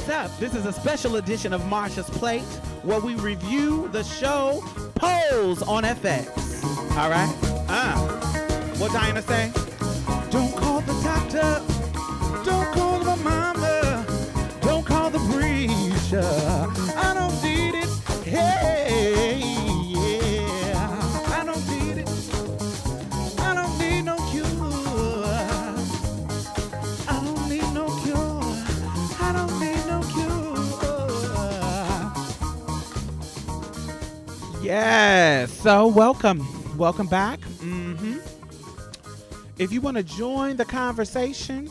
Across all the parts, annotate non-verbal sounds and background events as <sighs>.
what's up? This is a special edition of Marsha's Plate where we review the show Pose on FX. All right? Uh, what Diana say? Don't call the doctor. Don't call my mama. Don't call the preacher. I don't need Yes. So welcome, welcome back. hmm If you want to join the conversation,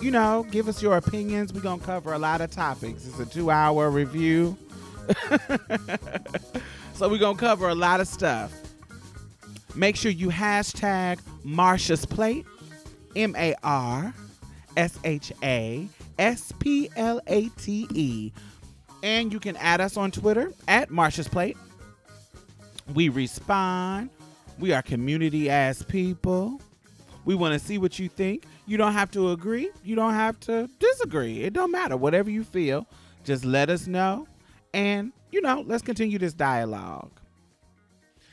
you know, give us your opinions. We're gonna cover a lot of topics. It's a two-hour review, <laughs> so we're gonna cover a lot of stuff. Make sure you hashtag Marsha's Plate, M A R S H A S P L A T E. And you can add us on Twitter at Marsha's Plate. We respond. We are community ass people. We want to see what you think. You don't have to agree. You don't have to disagree. It don't matter. Whatever you feel, just let us know. And, you know, let's continue this dialogue.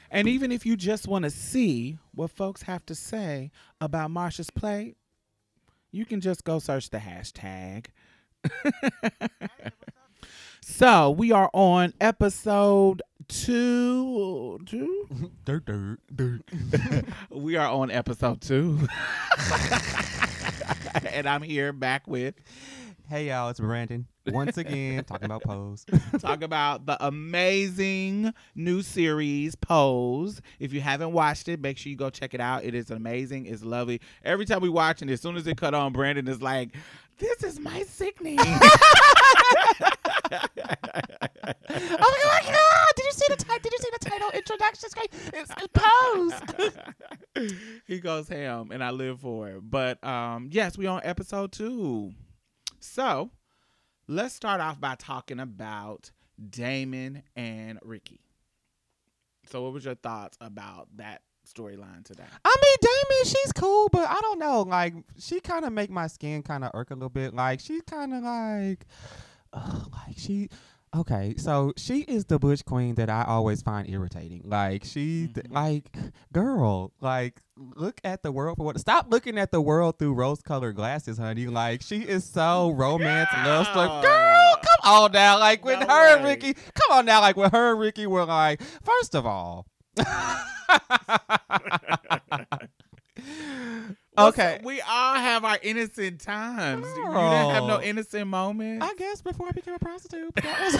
And even if you just want to see what folks have to say about Marsha's plate, you can just go search the hashtag. <laughs> so we are on episode two. Two? Dirt, dirt, dirt. we are on episode two. <laughs> and I'm here back with Hey y'all, it's Brandon. Once again, talking about pose. <laughs> talk about the amazing new series Pose. If you haven't watched it, make sure you go check it out. It is amazing. It's lovely. Every time we watch it, as soon as it cut on, Brandon is like, "This is my sickening." <laughs> oh my god! Did you see the title? Did you see the title introduction screen? It's, it's pose. <laughs> <laughs> he goes ham, and I live for it. But um, yes, we on episode two. So let's start off by talking about Damon and Ricky. So, what was your thoughts about that storyline today? I mean, Damon, she's cool, but I don't know. Like, she kind of make my skin kind of irk a little bit. Like, she's kind of like, ugh, like she. Okay, so she is the butch queen that I always find irritating. Like she, th- Mhm. like, girl, like, look at the world for what. Stop looking at the world through rose-colored glasses, honey. Like she is so romance love stuff. Girl. Come on now. Like with No her and. Ricky, come on now. Like with her and Ricky were like, first of all. <laughs> <laughs> <laughs> Okay. we all have our innocent times. You didn't have no oh. innocent moments. I guess before I became a prostitute. but That was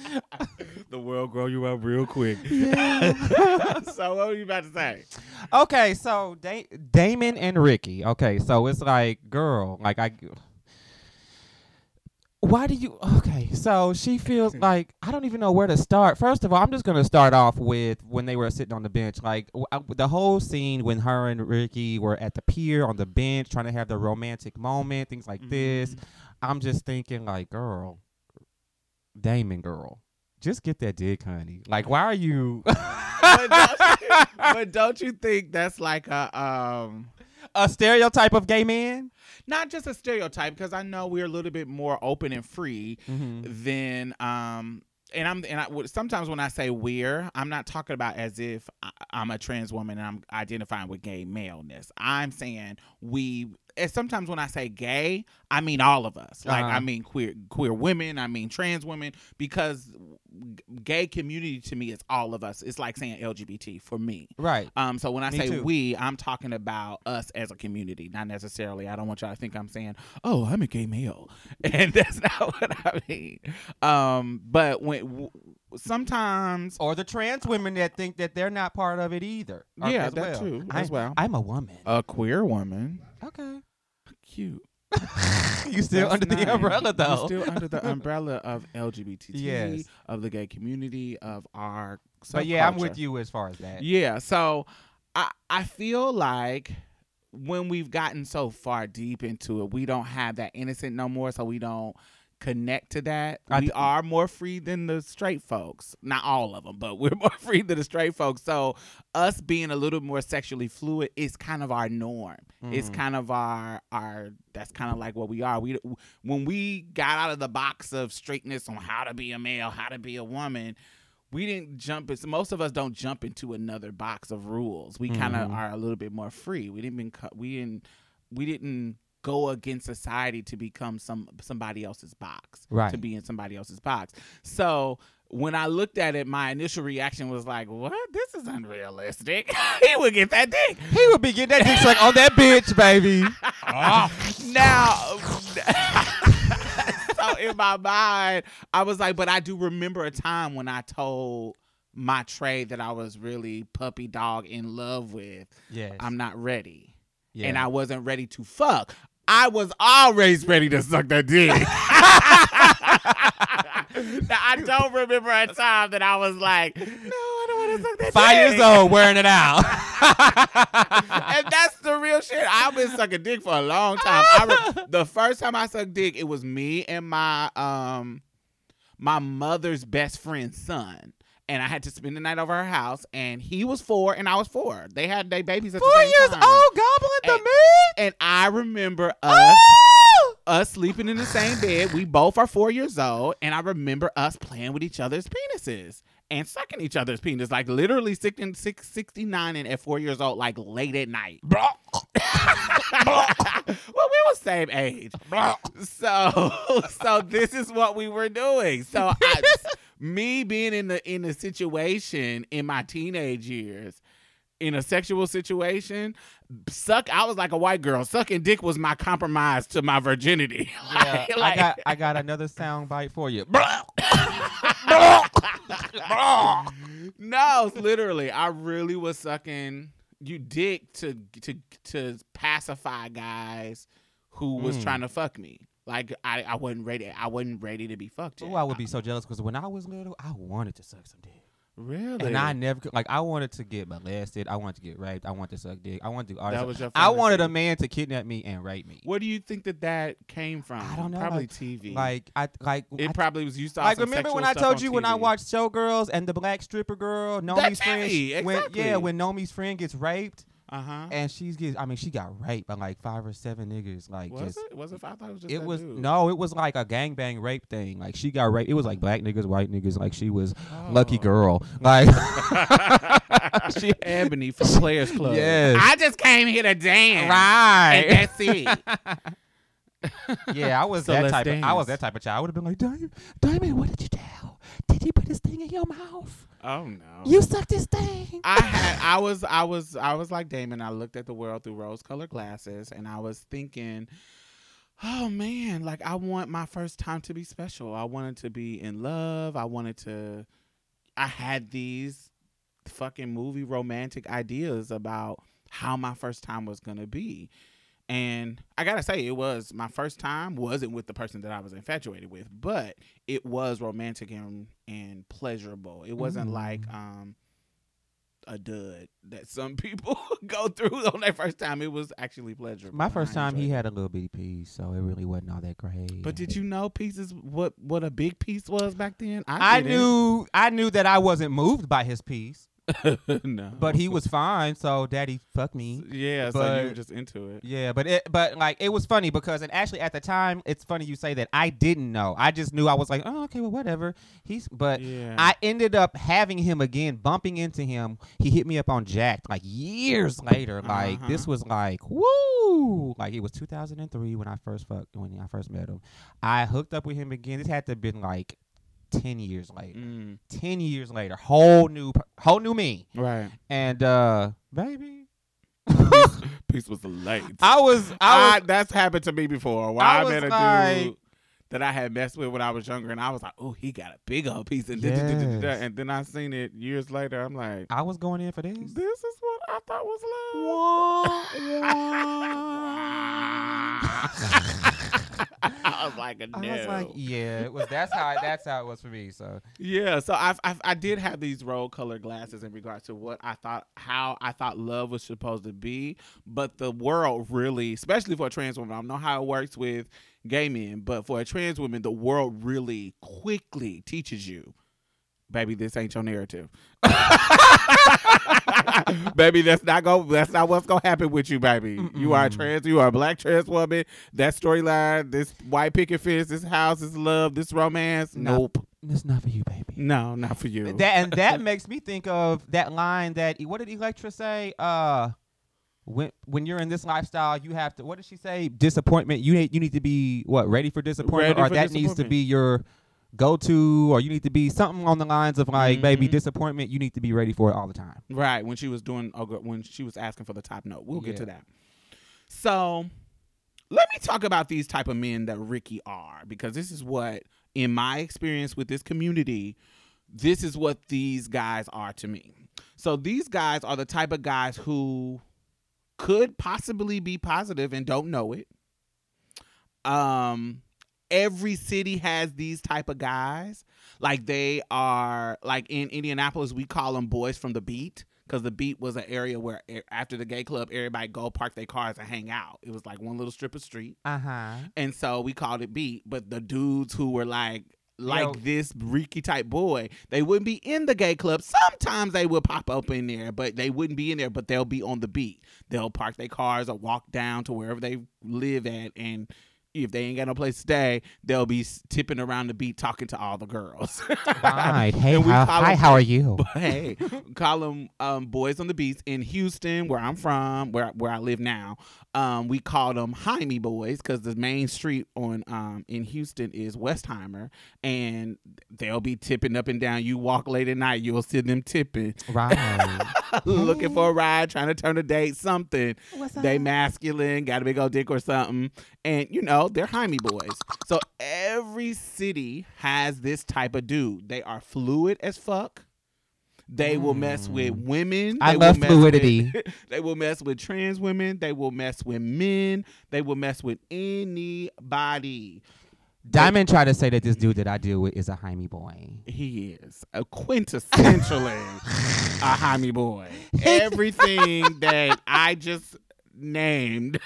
<laughs> the world grow you up real quick. yeah. <laughs> so what were you about to say? okay, so da- Damon and Ricky. Okay, so it's like, girl, like I. Why do you? Okay, so she feels like I don't even know where to start. First of all, I'm just gonna start off with when they were sitting on the bench, like I- the whole scene when her and Ricky were at the pier on the bench trying to have the romantic moment, things like this. Mhm. I'm just thinking, like, girl, Damon, girl, just get that dick, honey. Like, why are you but, don't you, <laughs> but don't you think that's like a um a stereotype of gay man? not just a stereotype because I know we're a little bit more open and free Mm-hmm. than um and I'm and I would sometimes when I say we're, I'm not talking about as if I'm a trans woman and I'm identifying with gay maleness. I'm saying we. And sometimes when I say gay, I mean all of us. Like Uh-huh. I mean queer queer women. I mean trans women because gay community to me is all of us. It's like saying LGBT for me. Right. Um, so when I Me say too. we, I'm talking about us as a community, not necessarily. I don't want y'all to think I'm saying, "Oh, I'm a gay male," <laughs> and that's not what I mean. Um, but when w- sometimes, Or the trans women that think that they're not part of it either. or- yeah, as that well. too I, as well. I'm a woman. a queer woman, okay. cute. <laughs> you still That's under the umbrella though. You're still under the <laughs> umbrella of LGBT, Yes. of the gay community, of our. but yeah, I'm with you as far as that. Yeah, so I I feel like when we've gotten so far deep into it, we don't have that innocent no more, so we don't connect to that. I we are more free than the straight folks. Not all of them, but <laughs> we're more free than the straight folks. So us being a little more sexually fluid is kind of our norm. It's Mm. kind of our our that's kind of like what we are. We when we got out of the box of straightness on how to be a male, how to be a woman, we didn't jump in. Most of us don't jump into another box of rules. We kind of Mhm. are a little bit more free. We didn't been, we didn't we didn't go against society to become some somebody else's box Right. to be in somebody else's box. So when I looked at it, my initial reaction was like, "What? This is unrealistic. <laughs> he would get that dick." He would be getting that dick like on that bitch, baby. <laughs> now, <laughs> so in my mind, I was like, but I do remember a time when I told my trade that I was really puppy dog in love with. Yes. I'm not ready, yeah. and I wasn't ready to fuck. I was always ready to suck that dick. <laughs> now, I don't remember a time that I was like, no, I don't want to suck that Five dick. years old, wearing it out. <laughs> and that's the real shit. I've been sucking dick for a long time. I re- the first time I sucked dick, it was me and my um my mother's best friend's son. And I had to spend the night over her house, and he was four, and I was four. They had their babies at Four the same years time. old, gobbling the And- meat. And I remember us Oh! us sleeping in the same bed. We both are four years old, and I remember us playing with each other's penises and sucking each other's penis, like literally 60, 69 and at four years old, like late at night. <laughs> well, we were same age, so <laughs> so this is what we were doing. So I, <laughs> me being in the in the situation in my teenage years. In a sexual situation, suck. I was like a white girl. Sucking dick was my compromise to my virginity. <laughs> Yeah, Like- I got I got another sound bite for you. <laughs> no, literally, I really was sucking you dick to to to pacify guys who was Mm. trying to fuck me. Like I, I wasn't ready. I wasn't ready to be fucked. Oh, I would be so jealous because when I was little, I wanted to suck some dick. Really. And I never could, like I wanted to get molested. I wanted to get raped. I wanted to suck dick. I wanted to do all that was your. I wanted a man to kidnap me and rape me. Where do you think that that came from? I don't know, Probably like- TV. Like I like it I, probably was. used to. like remember when I told you when I watched Showgirls and the black stripper girl, Nomi's friend, TV, when yeah, when Nomi's friend gets raped Uh huh. and she's gets, I mean, she got raped by like five or seven niggas, like Was just. it? Was it? I thought it was just. It that was dude. no, it was like a gangbang rape thing. Like she got raped. It was like black niggas, white niggas. Like she was lucky Oh. girl. <laughs> Like <laughs> she, Ebony from Players Club. Yes. I just came here to dance. right. And that's it. <laughs> Yeah, I was So that let's type. Of, I was that type of child. I would have been like, Diamond, Diamond, what did you do? Did he put his thing in your mouth? oh no. You sucked his thing. I had I was I was I was like Damon. I looked at the world through rose colored glasses and I was thinking, oh man, like I want my first time to be special. I wanted to be in love. I wanted to I had these fucking movie romantic ideas about how my first time was gonna be. And I gotta say, it was my first time wasn't with the person that I was infatuated with, but it was romantic and and pleasurable. It wasn't Mm. like um a dud that some <laughs> people <laughs> go through on their first time. It was actually pleasurable. My first time, he it. had a little bitty piece, so it really wasn't all that great. But did you know pieces what what a big piece was back then? I didn't. knew, I knew that I wasn't moved by his piece, <laughs> no, <laughs> but he was fine. So daddy fucked me. Yeah, so you were but- just into it. Yeah, but it, but like it was funny because, and actually at the time, it's funny you say that. I didn't know. I just knew I was like, oh, okay, well, whatever. He's, but Yeah, I ended up having him again, bumping into him. He hit me up on Jack like years later. Like Uh-huh. this was like woo, like it was 2003 when I first fucked when I first met him. I hooked up with him again. This had to have been like 10 years later. Mm, 10 years later, whole new, whole new me. right. And uh, baby, peace <laughs> was late. I was, I I, was. that's happened to me before. Where I I, met a like- dude that I had messed with when I was younger, and I was like, "Oh, he got a big old piece," and da- da- da-. Yes. and then I seen it years later. I'm like, I was going in for this. "This is what I thought was love." <laughs> <laughs> I was like, "No." I was like, yeah, it was. That's how. That's how it was for me. So Yeah, so I I I did have these rose colored glasses in regards to what I thought how I thought love was supposed to be, but the world really, especially for a trans woman, I don't know how it works with gay men, but for a trans woman, the world really quickly teaches you, baby, this ain't your narrative. <laughs> baby, that's not go. That's not what's gonna happen with you, baby. You are a trans. You are a black trans woman. That storyline, this white picket fence, this house, this love, this romance. No. Nope. It's not for you, baby. No, not for you. That and that <laughs> makes me think of that line that what did Elektra say? Uh, when when you're in this lifestyle, you have to. What did she say? Disappointment. You need you need to be what ready for disappointment, Ready or for that needs to be your go to, or you need to be something on the lines of like, baby, Mhm. disappointment. You need to be ready for it all the time. Right when she was doing when she was asking for the top note. We'll get to that. So, let me talk about these type of men that Ricky are because this is what in my experience with this community, this is what these guys are to me. So these guys are the type of guys who could possibly be positive and don't know it. Um every city has these type of guys. Like they are like in Indianapolis we call them boys from the beat because the beat was an area where after the gay club everybody go park their cars and hang out. It was like one little strip of street. Uh huh. And so we called it beat. But the dudes who were like like Yo. this Ricky type boy, they wouldn't be in the gay club. Sometimes they would pop up in there, but they wouldn't be in there, but they'll be on the beat. They'll park their cars or walk down to wherever they live at and if they ain't got no place to stay, they'll be tipping around the beat talking to all the girls. <laughs> Right. <laughs> Hey, how, hi, them- how are you? <laughs> Hey, call them um, boys on the beats in Houston, where I'm from, where where I live now. Um, we call them Jaime boys because the main street on um, in Houston is Westheimer, and they'll be tipping up and down. You walk late at night, you'll see them tipping, right. <laughs> looking for a ride, trying to turn a date, something. What's They masculine, got a big old dick or something, and you know they're Jaime boys. So every city has this type of dude. They are fluid as fuck. They will mess with Mm. women. I They will love mess fluidity. with- <laughs> they will mess with trans women. They will mess with men. They will mess with anybody. Diamond tried to say that this dude that I deal with is a Jaime boy. He is a quintessentially <laughs> a Jaime boy. Everything <laughs> that I just named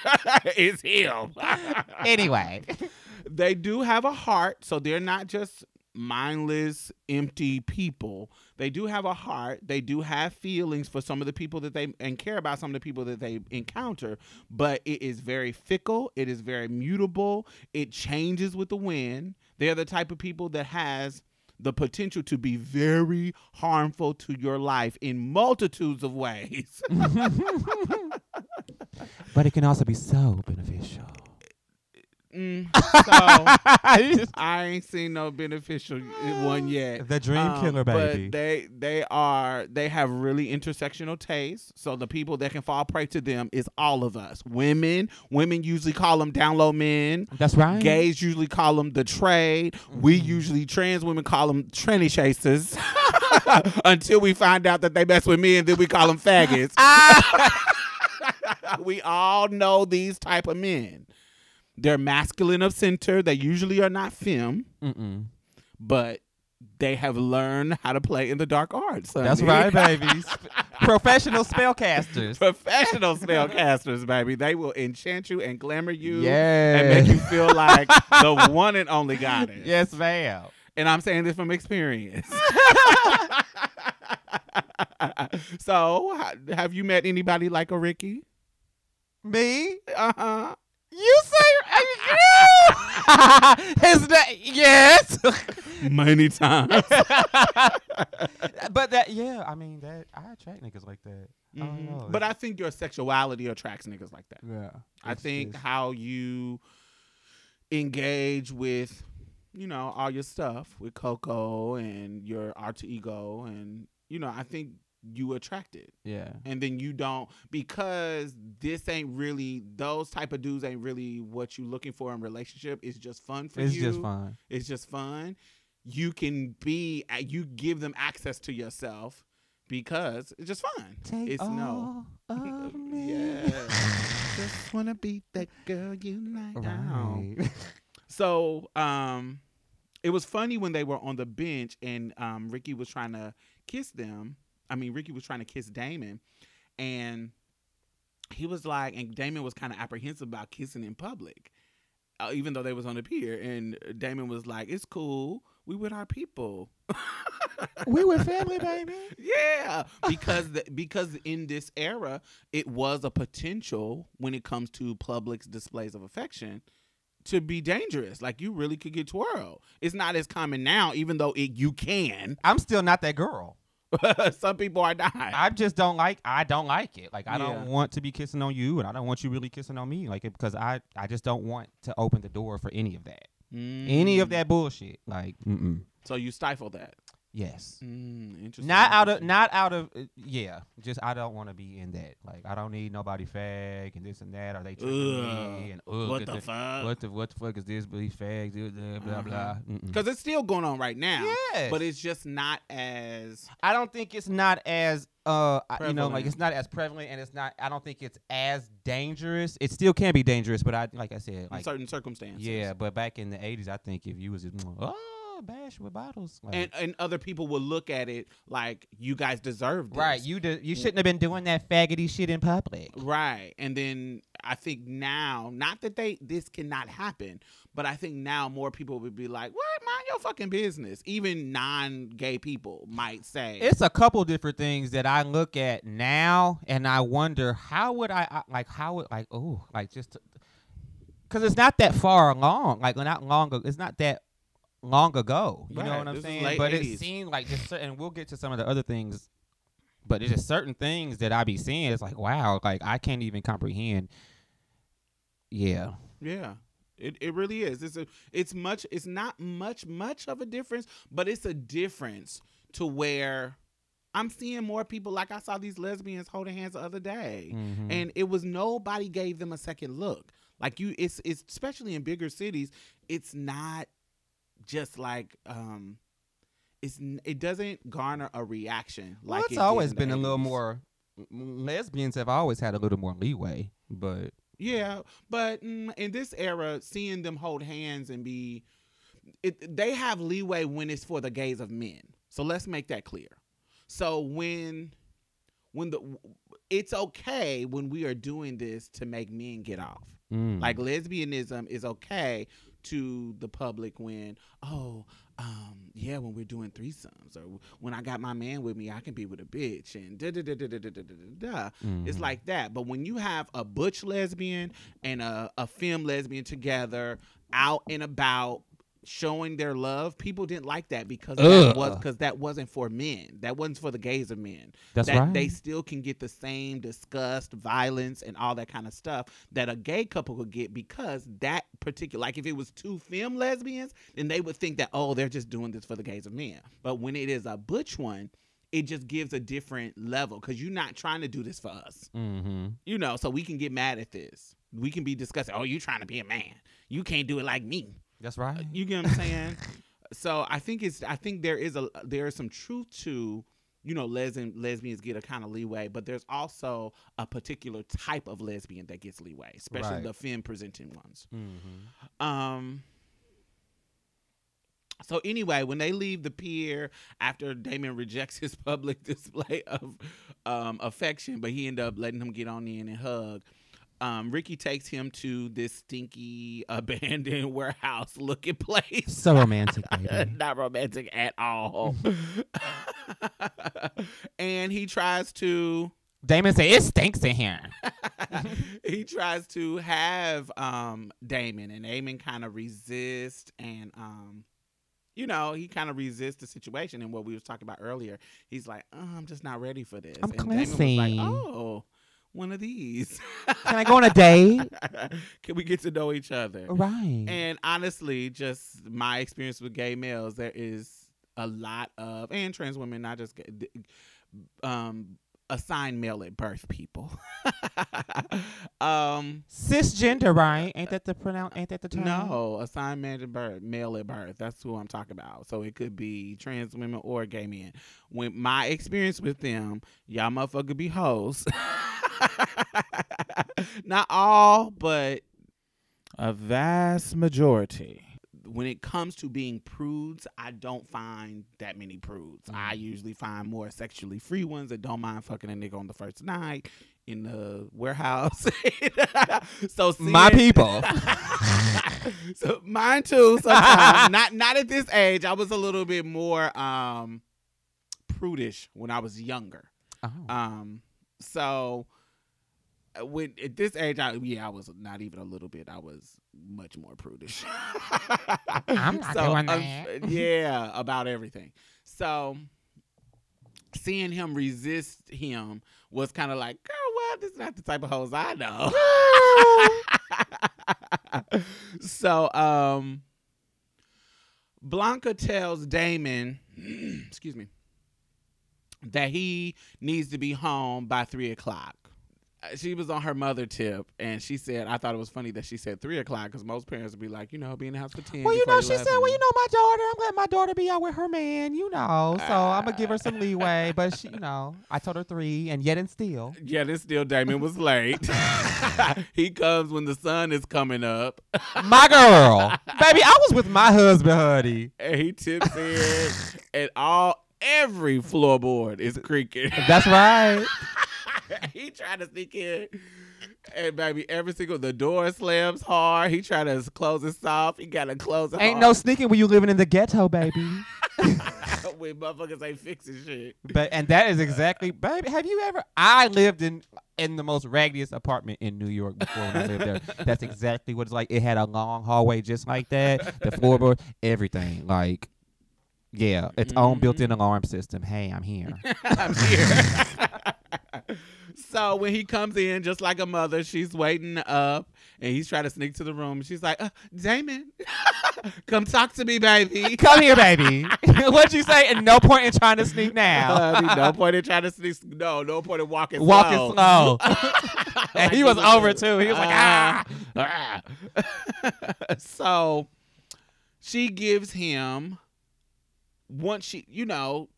is him. Anyway. they do have a heart, so they're not just mindless, empty people. They do have a heart. They do have feelings for some of the people that they and care about some of the people that they encounter, but it is very fickle, it is very mutable, it changes with the wind. They're the type of people that has the potential to be very harmful to your life in multitudes of ways. <laughs> but it can also be so beneficial. Mm, so <laughs> I ain't seen no beneficial one yet. The dream Um, killer, baby. But they they are they have really intersectional tastes. So the people that can fall prey to them is all of us. Women, women usually call them down low men. That's right. Gays usually call them the trade. We Mhm. usually trans women call them tranny chasers. <laughs> Until we find out that they mess with me, and then we call them faggots. <laughs> we all know these type of men. They're masculine of center. They usually are not femme, Mm-mm. but they have learned how to play in the dark arts. That's right, <laughs> baby. Sp- Professional spellcasters. Professional spellcasters, baby. They will enchant you and glamour you and make you feel like <laughs> the one and only goddess. yes, ma'am. And I'm saying this from experience. <laughs> so, ha- have you met anybody like a Ricky? Me? Uh huh. You say you? <laughs> His name? Yes. Many times. <laughs> but that, yeah. I mean, that I attract niggas like that. I don't Mhm. know. But I think your sexuality attracts niggas like that. yeah. I It's think just- how you engage with, you know, all your stuff with Coco and your alter ego, and you know, I think you attracted. yeah. and then you don't because this ain't really those type of dudes ain't really what you looking for in relationship. It's just fun for It's you. It's just fun. It's just fun. You can be, you give them access to yourself because it's just fun. Take it's no. all <laughs> of me. Yeah. <laughs> Just wanna be that girl you like. now. Right. <laughs> So, um, it was funny when they were on the bench and um, Ricky was trying to kiss them. I mean, Ricky was trying to kiss Damon, and he was like, and Damon was kind of apprehensive about kissing in public. uh, even though they was on the pier, and Damon was like, "It's cool. We with our people." <laughs> we with family, baby. <laughs> Yeah, because the, because in this era, it was a potential when it comes to public displays of affection to be dangerous. Like you really could get twirled. It's not as common now, even though it you can. I'm still not that girl. <laughs> Some people are not. I just don't like. I don't like it. Like I Yeah. don't want to be kissing on you, and I don't want you really kissing on me. Like it, because I, I just don't want to open the door for any of that. Any of Mm. that bullshit. Like, mm-mm. So you stifle that. Yes. Mm, interesting. Not out of, not out of, uh, yeah. Just I don't want to be in that. Like I don't need nobody fag and this and that. Are they tricking me? And ugh, What get the fuck? What the what the fuck is this? These fags, blah blah blah. Mm-mm. Because it's still going on right now. Yes. But it's just not as I don't think it's not as uh I- you know like it's not as prevalent and it's not I don't think it's as dangerous. It still can be dangerous, but I like I said in like certain circumstances. yeah, but back in the 80s I think if you was just oh bash with bottles like, And and other people will look at it like you guys deserve this. right, you did, you shouldn't have been doing that faggoty shit in public. Right. And then I think now, not that they this cannot happen, but I think now more people would be like, "What? Mind your fucking business." Even non-gay people might say, It's a couple different things that I look at now and I wonder how would I, I like how would like oh like just because it's not that far along like not long ago it's not that long ago you know Right, what I'm this saying but 80s. it seemed like just certain and we'll get to some of the other things but it's just certain things that I be seeing it's like wow like I can't even comprehend yeah Yeah. It it really is. It's a it's much it's not much much of a difference, but it's a difference to where I'm seeing more people like I saw these lesbians holding hands the other day. Mhm. And it was nobody gave them a second look. Like you it's it's especially in bigger cities, it's not just like um it's it doesn't garner a reaction well, like it's it always been a little more lesbians have always had a little more leeway but Yeah, but mm, in this era, seeing them hold hands and be, it, they have leeway when it's for the gaze of men. So let's make that clear. So when, when the, it's okay when we are doing this to make men get off. mm. Like lesbianism is okay to the public when, oh, um, yeah, when we're doing threesomes or when I got my man with me, I can be with a bitch and da da da da da da da da da. It's Mhm. like that. But when you have a butch lesbian and a, a femme lesbian together out and about showing their love, people didn't like that because that was because that wasn't for men. That wasn't for the gaze of men. That's that right. they still can get the same disgust, violence, and all that kind of stuff that a gay couple could get because that particular like if it was two femme lesbians, then they would think that, oh, they're just doing this for the gaze of men. But when it is a butch one, it just gives a different level because you're not trying to do this for us mm-hmm. you know, so we can get mad at this. We can be discussing, oh, you're trying to be a man. You can't do it like me. That's right. You get what I'm saying? <laughs> so I think it's I think there is a there is some truth to, you know, lesbian lesbians get a kind of leeway, but there's also a particular type of lesbian that gets leeway, especially Right. the femme presenting ones. mm-hmm. Um so anyway, when they leave the pier after Damon rejects his <laughs> public display of um, affection, but he end up letting him get on in and hug. Um, Ricky takes him to this stinky <laughs> abandoned warehouse looking place. So romantic. <laughs> Not romantic at all. <laughs> and he tries to Damon said it stinks in here. he tries to have um Damon and Damon kind of resist and um you know, he kind of resists the situation and what we was talking about earlier. He's like, oh, I'm just not ready for this. I'm and Damon was like, oh, one of these. Can I go on a date? <laughs> Can we get to know each other? right. And honestly, just my experience with gay males, there is a lot of and trans women, not just gay, um assigned male at birth people. <laughs> um Cisgender, right? Ain't that the pronoun? Ain't that the term? no, assigned male at birth, male at birth. That's who I'm talking about. So it could be trans women or gay men. When my experience with them, y'all motherfucker be hoes. <laughs> Not all, but a vast majority. When it comes to being prudes, I don't find that many prudes. I usually find more sexually free ones that don't mind fucking a nigga on the first night in the warehouse. <laughs> so My people. <laughs> so mine too. Sometimes <laughs> not not at this age. I was a little bit more um prudish when I was younger. Oh. Um, so when at this age, I yeah, I was not even a little bit. I was much more prudish. <laughs> I'm not doing that. <laughs> yeah, about everything. So seeing him resist him was kind of like, girl, what? This is not the type of hoes I know. <laughs> so um Blanca tells Damon, <clears throat> excuse me, that he needs to be home by three o'clock. Uh, She was on her mother tip, and she said, "I thought it was funny that she said three o'clock because most parents would be like, you know, be in the house for ten. Well, you know, she said, well, you know, my daughter, I'm glad my daughter be out with her man, you know. So I'm going to give her some leeway. <laughs> But, she, you know, I told her three, and yet and still. Yeah, this still Damon was late. <laughs> he comes when the sun is coming up, My girl. <laughs> Baby, I was with my husband, honey. and he tips in, and all every floorboard is creaking. That's right. <laughs> he tried to sneak in. And baby, every single the door slams hard. He tried to close it soft. He gotta close it. Ain't no sneaking when you living in the ghetto, baby. <laughs> when motherfuckers ain't fixing shit. But and that is exactly, baby. Have you ever? I lived in in the most raggediest apartment in New York before when I lived there. That's exactly what it's like. It had a long hallway just like that. The floorboard, everything. Like, yeah, its own built-in alarm system. Hey, I'm here. <laughs> I'm here. so when he comes in, just like a mother, she's waiting up, and he's trying to sneak to the room. She's like, uh, "Damon, <laughs> come talk to me, baby." <laughs> Come here, baby. What'd you say? And no point in trying to sneak now. Uh, no point in trying to sneak. No, no point in walking. Walking slow. slow. Like and he was over too. He was like, ah, ah. ah. so she gives him once she, you know,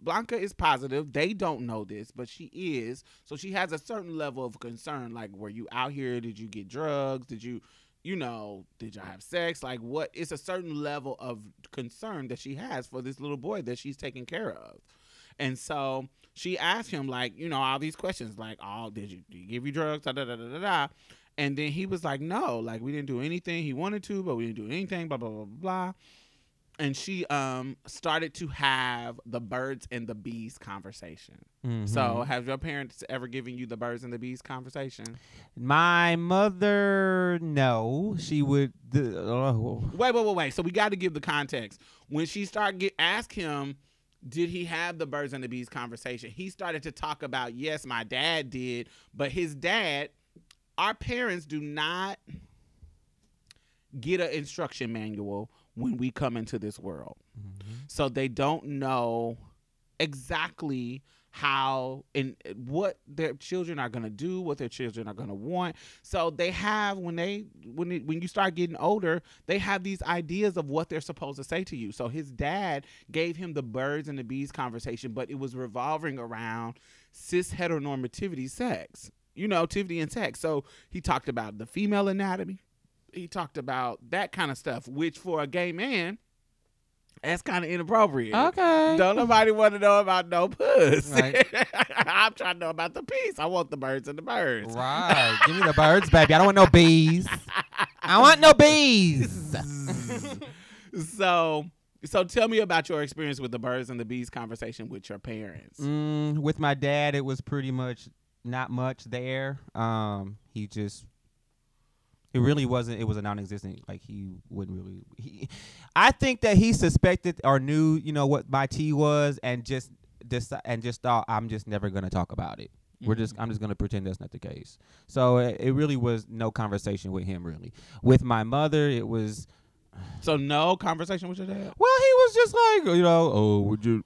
Blanca is positive. They don't know this, but she is. So she has a certain level of concern. Like, were you out here? Did you get drugs? Did you, you know, did y'all have sex? Like, what? It's a certain level of concern that she has for this little boy that she's taking care of. And so she asked him, like, you know, all these questions, like, oh, did you, did give you drugs? Da, da, da, da, da, da. And then he was like, no, like, we didn't do anything. He wanted to, but we didn't do anything, blah, blah, blah, blah. And she um started to have the birds and the bees conversation. Mhm. So, have your parents ever given you the birds and the bees conversation? my mother, no, she would. Oh, Wait, wait, wait, wait. So we got to give the context. When she started get ask him, did he have the birds and the bees conversation? He started to talk about yes, my dad did, but his dad, our parents do not get an instruction manual when we come into this world. Mm-hmm. So they don't know exactly how and what their children are going to do, what their children are going to want. So they have when they when it, when you start getting older, they have these ideas of what they're supposed to say to you. So his dad gave him the birds and the bees conversation, but it was revolving around cis heteronormativity sex. You know, tivity and sex. So he talked about the female anatomy. He talked about that kind of stuff, which for a gay man, that's kind of inappropriate. okay. Don't nobody want to know about no puss. Right. <laughs> I'm trying to know about the piece. I want the birds and the birds. Right. Give me the birds, baby. I don't want no bees. I want no bees. <laughs> so, so tell me about your experience with the birds and the bees conversation with your parents. Mm, with my dad, it was pretty much not much there. Um, he just. It really wasn't. It was a non-existent. Like he wouldn't really. He, I think that he suspected or knew, you know, what my tea was, and just deci- and just thought I'm just never gonna talk about it. We're just mm-hmm. I'm just gonna pretend that's not the case. So it, it really was no conversation with him really. With my mother, it was So no conversation with your dad. well, he was just like you know, oh, would you?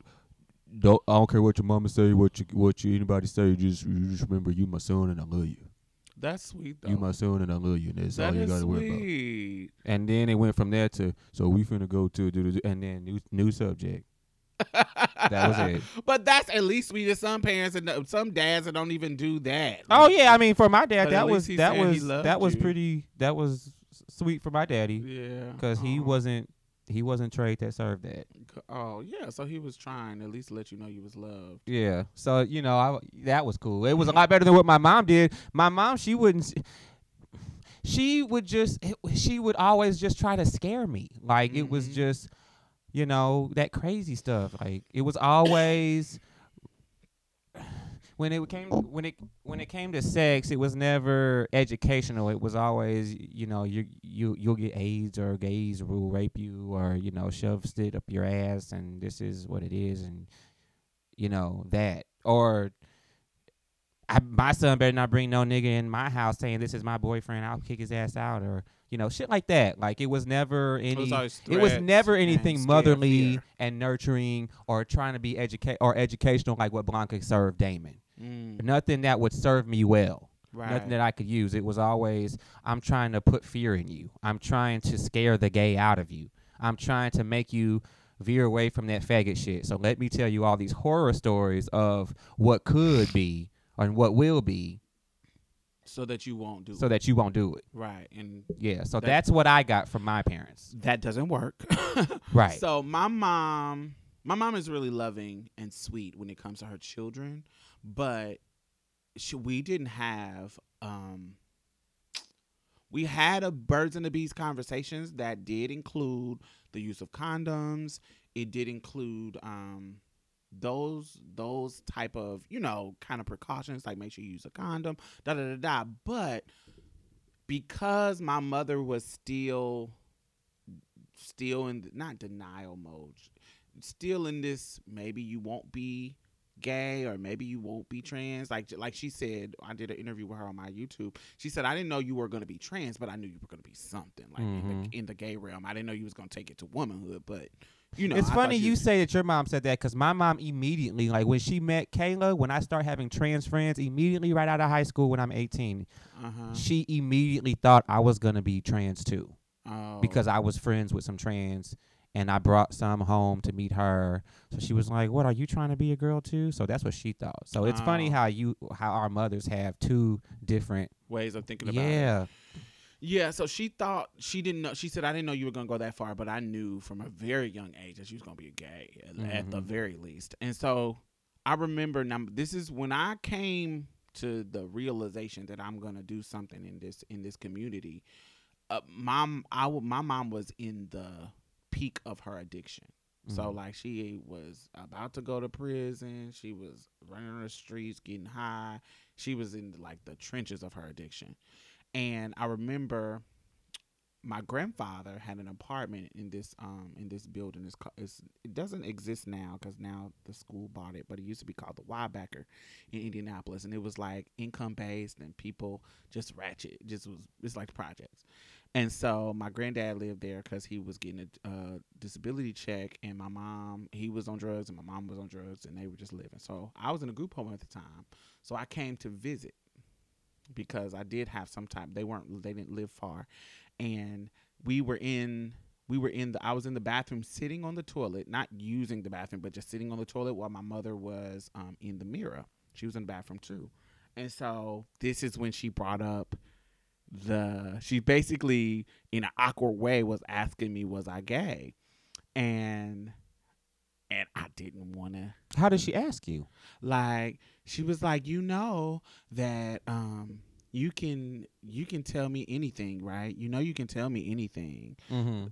Don't I don't care what your mama say, what you what you anybody say. Just you just remember you my son and I love you. That's sweet though. You my son and I love you. And that's all you is gotta worry about. And then it went from there to so we finna go to do do- and then new new subject. <laughs> That was it. But that's at least sweet. There's some parents and uh, some dads that don't even do that. Oh yeah, I mean for my dad that was that was that was you. pretty that was sweet for my daddy yeah. because he uh-huh. wasn't he wasn't trade that served that. Oh yeah, so he was trying at least to let you know you was loved. Yeah. So you know, I that was cool. It was a lot better than what my mom did. My mom, she wouldn't. she would just she would always just try to scare me. Like it was Mhm. just you know that crazy stuff. Like it was always when it came oh. when it when it came to sex, it was never educational. It was always you know you you you'll get AIDS or gays will rape you or you know shove it up your ass and this is what it is and you know that or I, my son better not bring no nigga in my house saying this is my boyfriend. I'll kick his ass out or you know shit like that. Like it was never any. was It was never anything scare, motherly and nurturing or trying to be educate or educational like what Blanca served Damon. Mm, Nothing that would serve me well. right. Nothing that I could use. It was always I'm trying to put fear in you. I'm trying to scare the gay out of you. I'm trying to make you veer away from that faggot shit. So let me tell you all these horror stories of what could be and what will be so that you won't do so it. that you won't do it. right. And Yeah. So That- that's what I got from my parents. that doesn't work. <laughs> Right. So my mom, my mom is really loving and sweet when it comes to her children, but she, we didn't have. um we had a birds and the bees conversations that did include the use of condoms. It did include um those those type of you know kind of precautions like make sure you use a condom da da da da but because my mother was still still in not denial mode still in this maybe you won't be gay or maybe you won't be trans. Like like she said i did an interview with her on my youtube. She said i didn't know you were going to be trans but i knew you were going to be something like in, Mhm. the, in the gay realm. I didn't know you was going to take it to womanhood but you know it's I funny you say that your mom said that because my mom immediately, like when she met Kayla, when I start having trans friends, immediately right out of high school when I'm 18, uh-huh. she immediately thought I was gonna be trans too. Oh. because I was friends with some trans and I brought some home to meet her. So she was like, "What are you trying to be a girl too?" So that's what she thought. So it's funny Oh. how you how our mothers have two different ways of thinking about it yeah Yeah, so she thought she didn't know. She said, "I didn't know you were gonna go that far, but I knew from a very young age that she was gonna be a gay at, at the Mhm. very least." And so I remember. Now, this is when I came to the realization that I'm gonna do something in this in this community. Uh, mom, I w- my mom was in the peak of her addiction. So Mhm. like she was about to go to prison. She was running the streets, getting high. She was in like the trenches of her addiction. And I remember my grandfather had an apartment in this um in this building. It's, ca- it's it doesn't exist now because now the school bought it, but it used to be called the Wybacker in Indianapolis, and it was like income based and people just ratchet. Just was it's like projects. And so my granddad lived there because he was getting a uh, disability check, and my mom he was on drugs, and my mom was on drugs, and they were just living. So I was in a group home at the time, so I came to visit because I did have some time. They weren't they didn't live far, and we were in we were in the I was in the bathroom sitting on the toilet, not using the bathroom, but just sitting on the toilet while my mother was um, in the mirror. She was in the bathroom too, and so this is when she brought up the she basically in an awkward way was asking me was I gay, and and I didn't want to how did she ask you? Like she was like you know that um you can you can tell me anything right? You know you can tell me anything. Mm-hmm.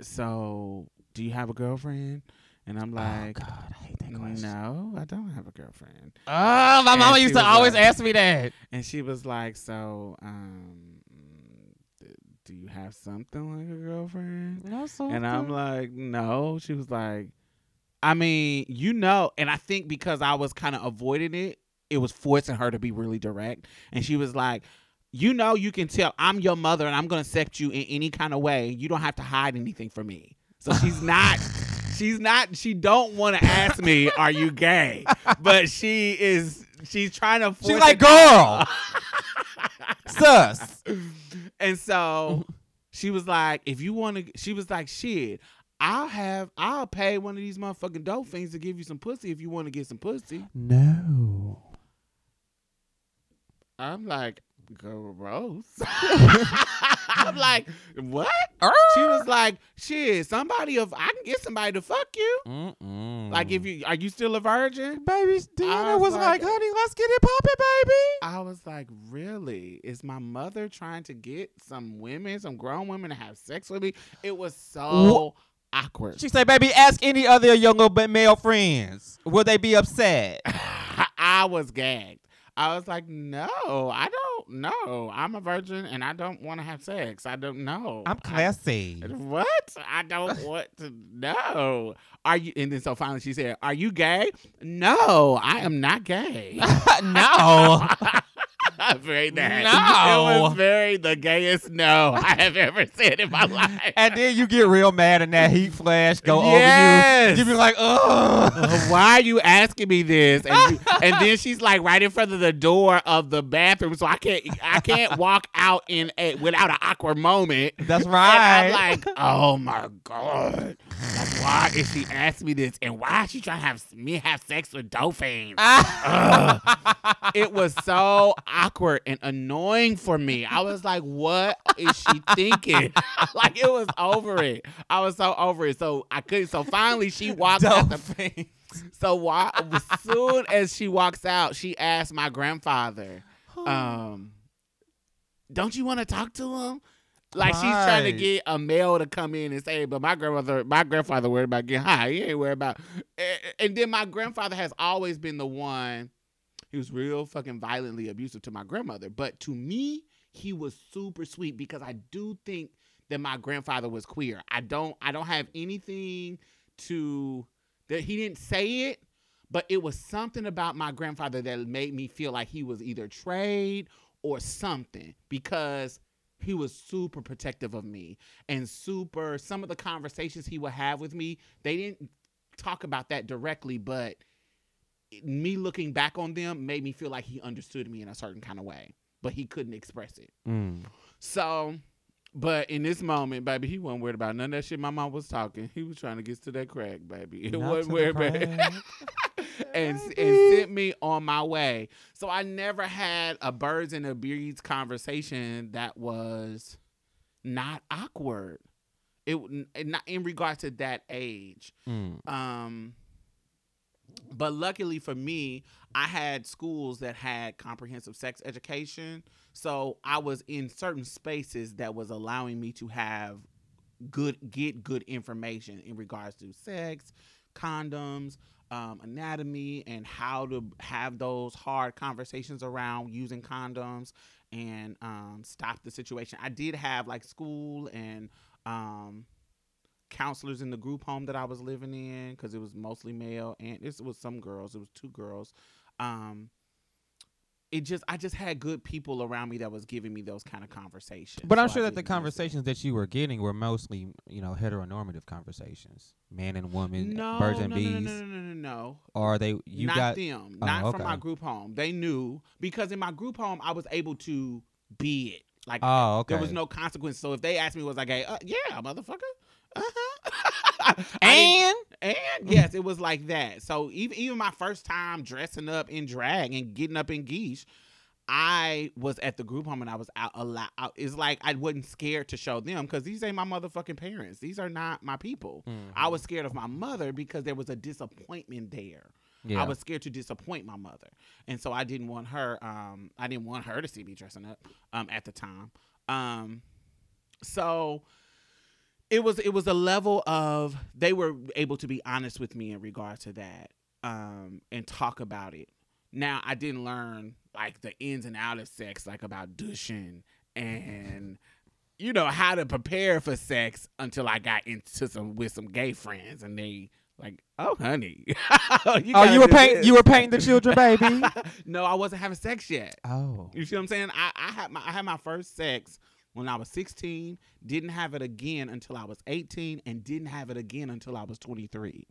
so do you have a girlfriend and i'm like oh god i hate that question no i don't have a girlfriend oh my And mama used to always like- ask me that and she was like so um do you have something like a girlfriend no, so And I'm like, no. She was like, I mean, you know, and I think because I was kind of avoiding it, it was forcing her to be really direct. And she was like, you know, you can tell I'm your mother and I'm going to accept you in any kind of way. You don't have to hide anything from me. So she's not. <laughs> She's not. She don't want to ask me, "Are you gay?" But she is. She's trying to. Force she's like girl sus and so she was like, if you want to, she was like, shit, I'll have, I'll pay one of these motherfucking dope things to give you some pussy if you want to get some pussy. no I'm like, gross. <laughs> I'm <laughs> like, what? She was like, shit, somebody of, I can get somebody to fuck you. Mm-mm. Like, if you are you still a virgin? baby, Deanna was was like, like- honey, let's get it poppin', baby. I was like, really? Is my mother trying to get some women, some grown women, to have sex with me? It was so awkward. She said, baby, ask any other younger male friends. Will they be upset? <laughs> I was gagged. I was like, no, I don't know. I'm a virgin and I don't want to have sex. I don't know. I'm I- classy. <laughs> what? I don't <laughs> want to know. Are you? And then so finally she said, "Are you gay?" No, I am not gay. <laughs> no. <laughs> very nasty. No. It was very the gayest no I have ever said in my <laughs> life. and then you get real mad and that heat flash go Yes. over you. You be like, Uh, ugh. Why are you asking me this? And, you, <laughs> and then she's like right in front of the door of the bathroom, so I can't I can't walk out in a without an awkward moment. That's And right. I'm like, oh my god, like, why is she asking me this? And why is she trying to have me have sex with dolphins? <laughs> It was so awkward and annoying for me. I was like, what is she thinking? <laughs> like it was over it. I was so over it. So I couldn't. So finally, she walked out the so why, as soon as she walks out, she asked my grandfather, um, "Don't you want to talk to him?" Like she's trying to get a male to come in and say, but my grandmother, my grandfather worried about getting high. He ain't worried about. And then my grandfather has always been the one. He was real fucking violently abusive to my grandmother, but to me, he was super sweet because I do think that my grandfather was queer. I don't. I don't have anything to that he didn't say it, but it was something about my grandfather that made me feel like he was either trade or something because he was super protective of me and super some of the conversations he would have with me they didn't talk about that directly but me looking back on them made me feel like he understood me in a certain kind of way but he couldn't express it Mm. so, but in this moment, baby, he wasn't worried about none of that shit my mom was talking. He was trying to get to that crack, baby. <laughs> It Not wasn't worried about <laughs> and and sent me on my way. So I never had a birds and a bees conversation that was not awkward. It not in regard to that age. Mm. Um, but luckily for me, I had schools that had comprehensive sex education. So I was in certain spaces that was allowing me to have good get good information in regards to sex, condoms, um, anatomy, and how to have those hard conversations around using condoms and um, stop the situation. I did have like school and um, counselors in the group home that I was living in because it was mostly male and this was some girls. It was two girls. Um, it just I just had good people around me that was giving me those kind of conversations. But I'm So sure that the didn't miss it. conversations that you were getting were mostly, you know, heteronormative conversations, man and woman, no, birds and no, bees, no, no, no, no, no, no. or are they you not got them, Oh, not from my group home. They knew because in my group home I was able to be it. Like Oh, okay. there was no consequence. So if they asked me was I gay, uh, yeah, motherfucker. Uh-huh. I <laughs> didn't- <laughs> and And yes, it was like that. So even even my first time dressing up in drag and getting up in geesh, I was at the group home and I was out a lot. Out, it's like I wasn't scared to show them because these ain't my motherfucking parents. These are not my people. Mm-hmm. I was scared of my mother because there was a disappointment there. yeah. I was scared to disappoint my mother, and so I didn't want her. Um, I didn't want her to see me dressing up. Um, at the time. Um, so it was it was a level of they were able to be honest with me in regard to that. Um, and talk about it. Now I didn't learn like the ins and out of sex, like about douching and you know how to prepare for sex until I got into some with some gay friends, and they like, oh honey, <laughs> you oh, you were painting you were painting the children, baby. <laughs> no, I wasn't having sex yet. oh. You see what I'm saying? I, I had my I had my first sex when I was 16. Didn't have it again until I was 18, and didn't have it again until I was 23.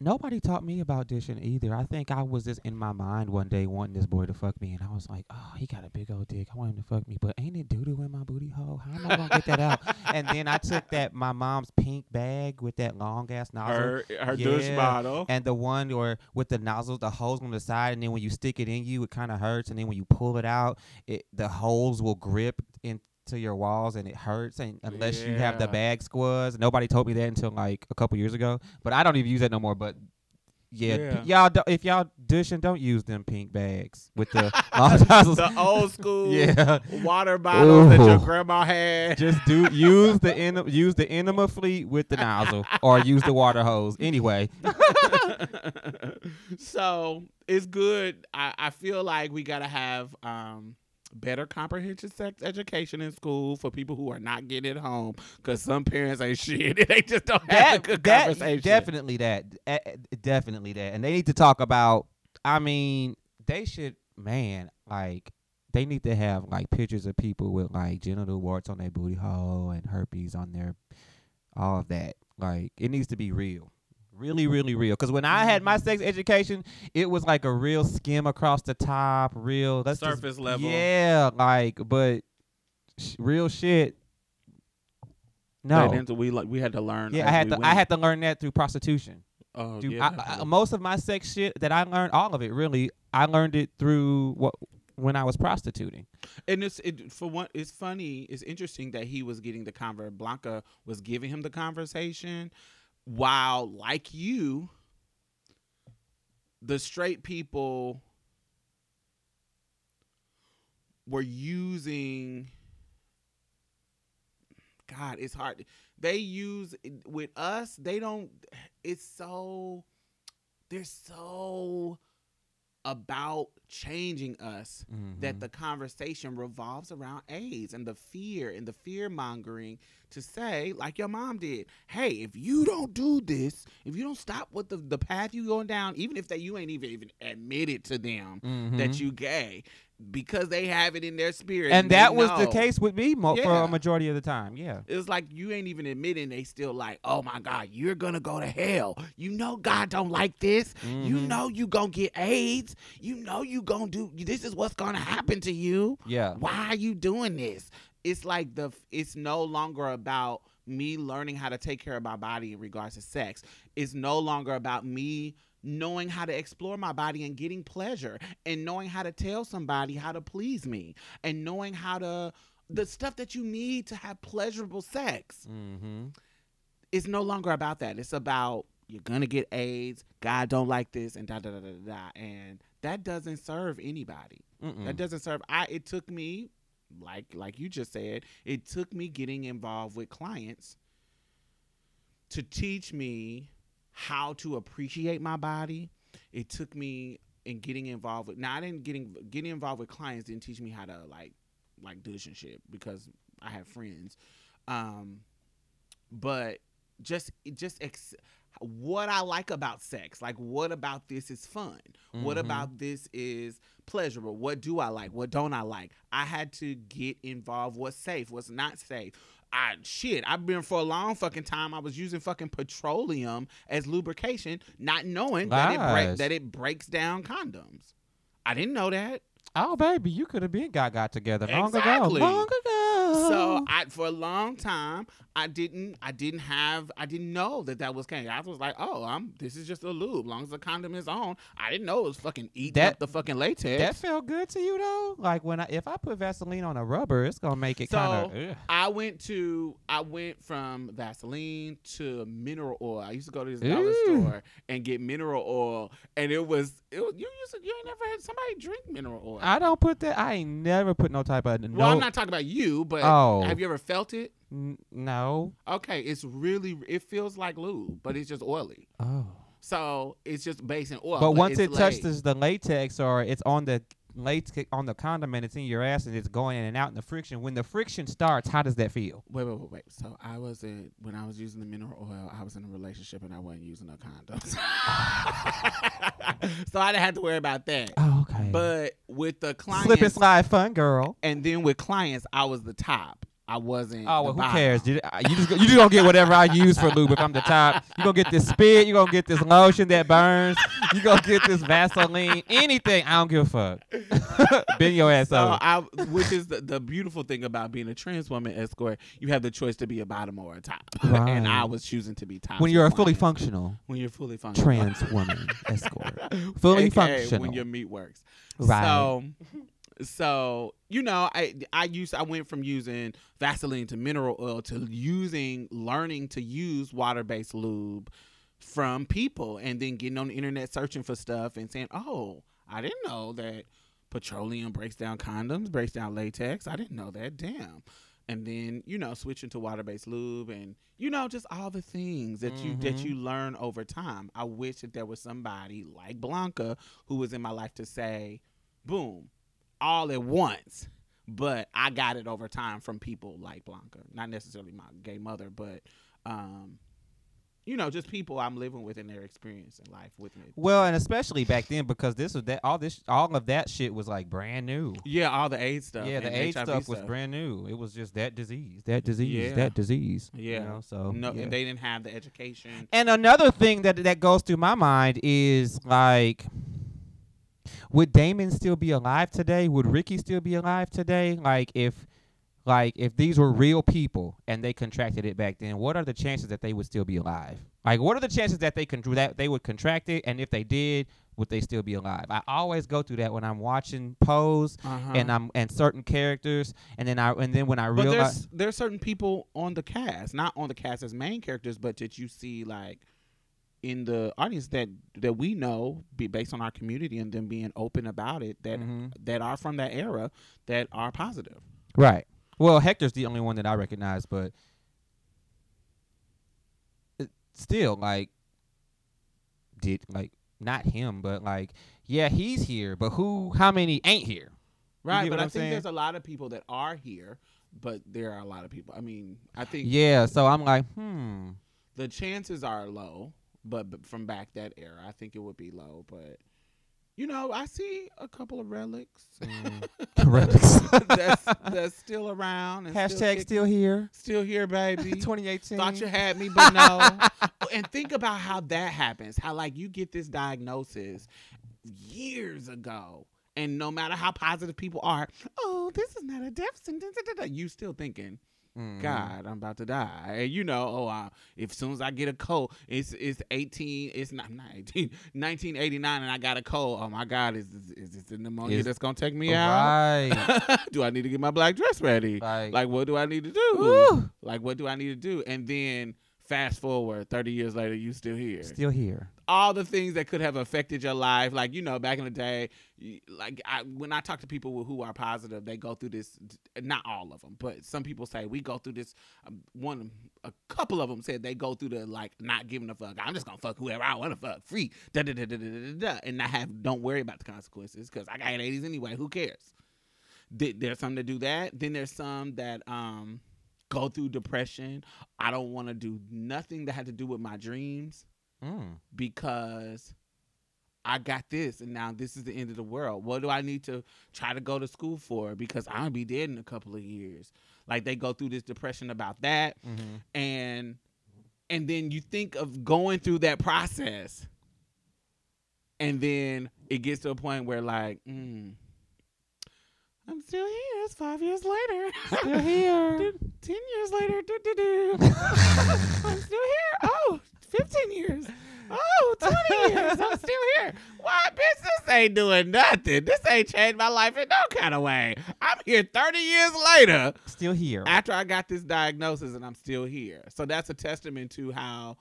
Nobody taught me about dishing either. I think I was just in my mind one day wanting this boy to fuck me, and I was like, "Oh, he got a big old dick. I want him to fuck me, but ain't it doo doo in my booty hole? How am I gonna get that out?" <laughs> And then I took that my mom's pink bag with that long ass nozzle, Her her Yeah. douche bottle. and the one or with the nozzles, the holes on the side, and then when you stick it in you, it kind of hurts, and then when you pull it out, it the holes will grip into your walls, and it hurts. And unless you have the bag squads, nobody told me that until like a couple years ago. But I don't even use that no more. But Yeah, Yeah. y'all. If y'all dishing, don't use them pink bags with the <laughs> the old school <laughs> Yeah, water bottles that your grandma had. just do <laughs> use the en- use the enema fleet with the nozzle, or use the water hose. Anyway, so it's good. I, I feel like we gotta have um better comprehensive sex education in school for people who are not getting it home because some parents ain't <laughs> shit. they just don't have a that, good that conversation. definitely that Eh, eh, definitely that, and they need to talk about. I mean, they should, man, like. They need to have like pictures of people with like genital warts on their booty hole and herpes on their, all of that. Like it needs to be real, really, really real. Because when I had my mm-hmm. sex education, it was like a real skim across the top, real let's just- Surface level. Yeah, like but sh- real shit. No, into- we like we had to learn. yeah, I had we to. I had to learn that through prostitution. Oh, Dude, yeah, I, I, most of my sex shit that I learned, all of it really, I learned it through what when I was prostituting. And it's it for one. It's funny. It's interesting that he was getting the conver. Blanca was giving him the conversation, while like you, the straight people were using. God, it's hard. They use with us. They don't. It's so. They're so about changing us that Mhm. the conversation revolves around AIDS and the fear and the fear mongering to say, like your mom did, hey, if you don't do this, if you don't stop with the, the path you going down, even if that you ain't even even admitted to them that Mhm. you gay, because they have it in their spirit. and that was the case with me mo- for a majority of the time. Yeah. It was like you ain't even admitting they still like, oh my God, you're gonna go to hell. You know God don't like this. You Mhm. know you gonna get AIDS. You know you gonna do this is what's gonna happen to you. Yeah. Why are you doing this? It's like the it's no longer about me learning how to take care of my body in regards to sex. It's no longer about me knowing how to explore my body and getting pleasure and knowing how to tell somebody how to please me and knowing how to the stuff that you need to have pleasurable sex Mm-hmm. it's no longer about that. It's about you're gonna get AIDS. God don't like this, and da da da da da. da. And that doesn't serve anybody. Mm-mm. That doesn't serve. I. It took me, like like you just said, it took me getting involved with clients to teach me how to appreciate my body. It took me in getting involved with. Now I didn't getting getting involved with clients didn't teach me how to like like douche and shit because I have friends. Um, but just just ex- what I like about sex, like what about this is fun? What Mhm. about this is pleasurable? What do I like? What don't I like? I had to get involved. What's safe? What's not safe? I shit. I've been for a long fucking time. I was using fucking petroleum as lubrication, not knowing that it break, that it breaks down condoms. I didn't know that. Oh baby, you could have been got got together long Exactly. ago. Long ago. So oh. I for a long time I didn't I didn't have I didn't know that that was kind. I was like, oh, I'm this is just a lube. As Long as the condom is on, I didn't know it was fucking eating That- up the fucking latex. that felt good to you though. Like when I if I put Vaseline on a rubber, it's gonna make it So, kind of. I went to I went from Vaseline to mineral oil. I used to go to this dollar Ooh. store and get mineral oil, and it was it was, you used to, you ain't never had somebody drink mineral oil. I don't put that. I ain't never put no type of. well, no, I'm not talking about you, but Oh. Have you ever felt it? n- no. Okay, it's really it feels like lube, but it's just oily. Oh. So it's just based in oil. but once it touches the latex or it's on the latex on the condom and it's in your ass and it's going in and out in the friction. When the friction starts, how does that feel? Wait, wait, wait, wait. So I was in when I was using the mineral oil. I was in a relationship and I wasn't using no condom. <laughs> so I didn't have to worry about that. Oh, okay. But with the clients, slip and slide, fun girl. and then with clients, I was the top. I wasn't. Oh the well, who bottom. cares? You, uh, you just you just gonna get whatever I use for lube if I'm the top. You gonna get this spit. You gonna get this lotion that burns. You gonna get this Vaseline. Anything. I don't give a fuck. <laughs> Bend your ass So over. I, which is the, the beautiful thing about being a trans woman escort, you have the choice to be a bottom or a top, and I was choosing to be top. When you're a fully clients. functional when you're fully functional, trans woman escort, fully <laughs> AKA functional. when your meat works. Right. So, so you know, I I used I went from using Vaseline to mineral oil to using learning to use water based lube from people and then getting on the internet searching for stuff and saying, "Oh, I didn't know that petroleum breaks down condoms, breaks down latex. I didn't know that. Damn." And then you know switching to water-based lube and you know just all the things that you that Mhm. you learn over time. I wish that there was somebody like Blanca who was in my life to say, "Boom, all at once." But I got it over time from people like Blanca, not necessarily my gay mother, but um, you know, just people I'm living with and their experience in life with me. Well, and especially back then because this was that all this all of that shit was like brand new. yeah, all the AIDS stuff. yeah, the AIDS HIV stuff was brand new. It was just that disease, that disease, Yeah. that disease. you Yeah. know, so No, yeah. and they didn't have the education. And another thing that that goes through my mind is like, would Damon still be alive today? Would Ricky still be alive today? Like if, like if these were real people and they contracted it back then, what are the chances that they would still be alive? Like what are the chances that they can that they would contract it, and if they did, would they still be alive? I always go through that when I'm watching Pose Uh-huh. and I'm and certain characters, and then I and then when I but realize. there's there's certain people on the cast, not on the cast as main characters, but that you see like in the audience that that we know, be based on our community and them being open about it, that Mhm. that are from that era, that are positive. Right. Well, Hector's the only one that I recognize, but still, like, did like not him, but like, yeah, he's here, but who? How many ain't here? Right, but I think saying? there's a lot of people that are here, but there are a lot of people. I mean, I think Yeah. So I'm like, hmm. the chances are low, but, but from back that era, I think it would be low. But you know, I see a couple of relics mm. <laughs> Relics. <laughs> that's that's still around. And Hashtag still, still here. still here, baby. <laughs> 2018. Thought you had me, but no. and think about how that happens. How like you get this diagnosis years ago, and no matter how positive people are, oh, this is not a death sentence. da, da, da," You still thinking, Mhm. God, I'm about to die. And you know, oh, uh, if soon as I get a cold, it's it's 18, it's not, not 18, <laughs> 1989, and I got a cold. Oh my God, is this, is this the pneumonia that's gonna take me out? Right. <laughs> do I need to get my black dress ready? like, Like, what do I need to do? woo, Like, what do I need to do? And then fast forward 30 years later, you still here. still here. All the things that could have affected your life, like you know, back in the day, like I, when I talk to people who are positive, they go through this. Not all of them, but some people say we go through this. Um, one, a couple of them said they go through the like not giving a fuck. I'm just gonna fuck whoever I want to fuck, free, da da da da da da da, and not have don't worry about the consequences because I got AIDS anyway. Who cares? There's some that do that. Then there's some that um go through depression. I don't want to do nothing that had to do with my dreams Mm. because I got this and now this is the end of the world. What do I need to try to go to school for? Because I'm gonna be dead in a couple of years. Like they go through this depression about that hmm and and then you think of going through that process and then it gets to a point where like mm, i'm still here it's five years later Still here. <laughs> Ten years later <laughs> i'm still here oh 15 years <laughs> oh 20 years i'm still here why bitch this ain't doing nothing this ain't changed my life in no kind of way i'm here 30 years later Still here. after I got this diagnosis and I'm still here. So that's a testament to how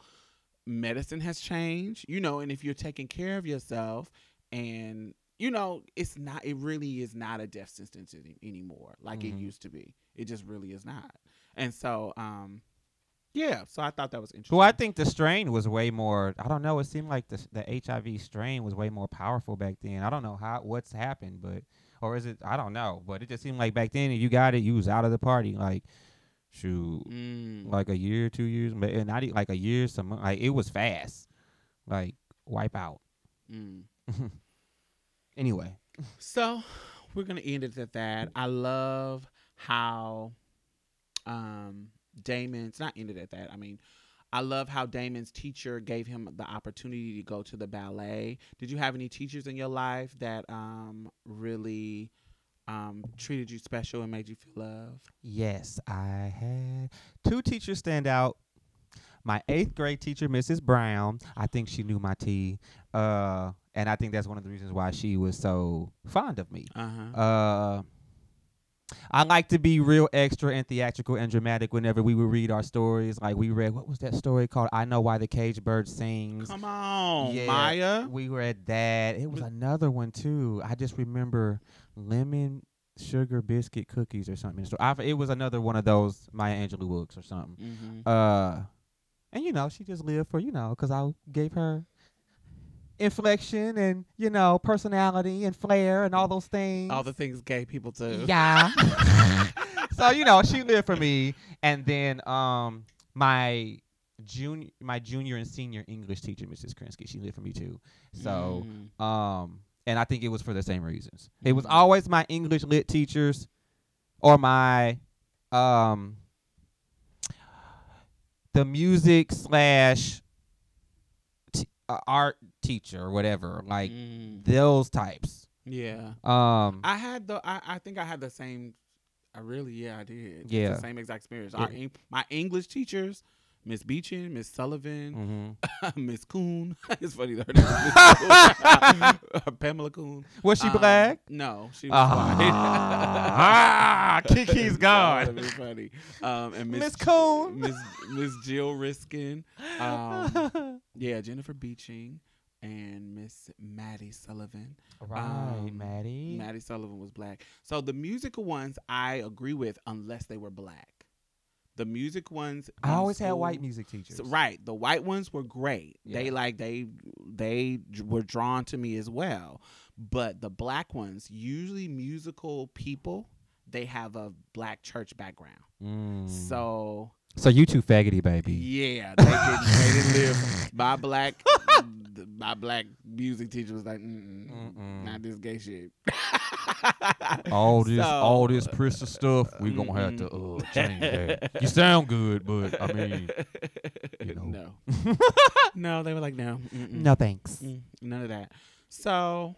medicine has changed, you know, and if you're taking care of yourself and you know, it's not it really is not a death sentence any, anymore like it Mhm. used to be. It just really is not. And so um yeah, so I thought that was interesting. Well, I think the strain was way more. I don't know. It seemed like the the HIV strain was way more powerful back then. I don't know how what's happened, but or is it? I don't know. But it just seemed like back then, if you got it, you was out of the party. Like, shoot, Mm. like a year, two years, but and not like a year, some like it was fast, like wipe out. Mm. <laughs> Anyway, So we're gonna end it at that. I love how um Damon's not ended at that. I mean, I love how Damon's teacher gave him the opportunity to go to the ballet. Did you have any teachers in your life that um really um treated you special and made you feel loved? yes, I had two teachers stand out. My eighth grade teacher, Mrs. Brown, I think she knew my tea, uh, and I think that's one of the reasons why she was so fond of me. Uh-huh. Uh, I like to be real extra and theatrical and dramatic whenever we would read our stories. Like we read, what was that story called? I know why the cage bird sings. Come on, Yeah. Maya. We read that. It was another one too. I just remember lemon sugar biscuit cookies or something. So I, it was another one of those Maya Angelou books or something. Mm-hmm. Uh, and you know, she just lived for you know, 'cause I gave her inflection and you know personality and flair and all those things. All the things gay people do. yeah. <laughs> so you know, she lived for me, and then um my junior my junior and senior English teacher, Mrs. Krinsky, she lived for me too. So Mm. um, and I think it was for the same reasons. It was Mhm. always my English lit teachers or my um the music slash art teacher or whatever, like Mm. those types. yeah. Um, I had the. I, I think I had the same. I really, yeah, I did. Yeah. the same exact experience. Yeah. Eng- my English teachers, Miss Beechin, Miss Sullivan, mhm. <laughs> Miss Coon. <laughs> it's funny that her name is <laughs> Pamela Coon. was she Um, black? No, she was white. Ah, Kiki's gone. funny. Um, and Miss Miss Coon. Miss Miss Jill Riskin. Um, yeah, Jennifer Beeching and Miss Maddie Sullivan. right, um, Maddie. Maddie Sullivan was black. So the musical ones I agree with unless they were black. The music ones I always had white music teachers. so- right. The white ones were great. They like they they were drawn to me as well. But the black ones, usually musical people, they have a black church background. Mm. So so you too faggoty, baby. yeah, they didn't, they didn't <laughs> live. My black, my black music teacher was like, Mm-mm, Mm-mm. not this gay shit. <laughs> all this, So- all this Prissa stuff, we gonna have to uh, change that. You sound good, but I mean, <laughs> you know. no, no, they were like, no, mm-mm. no thanks. Mm, none of that. So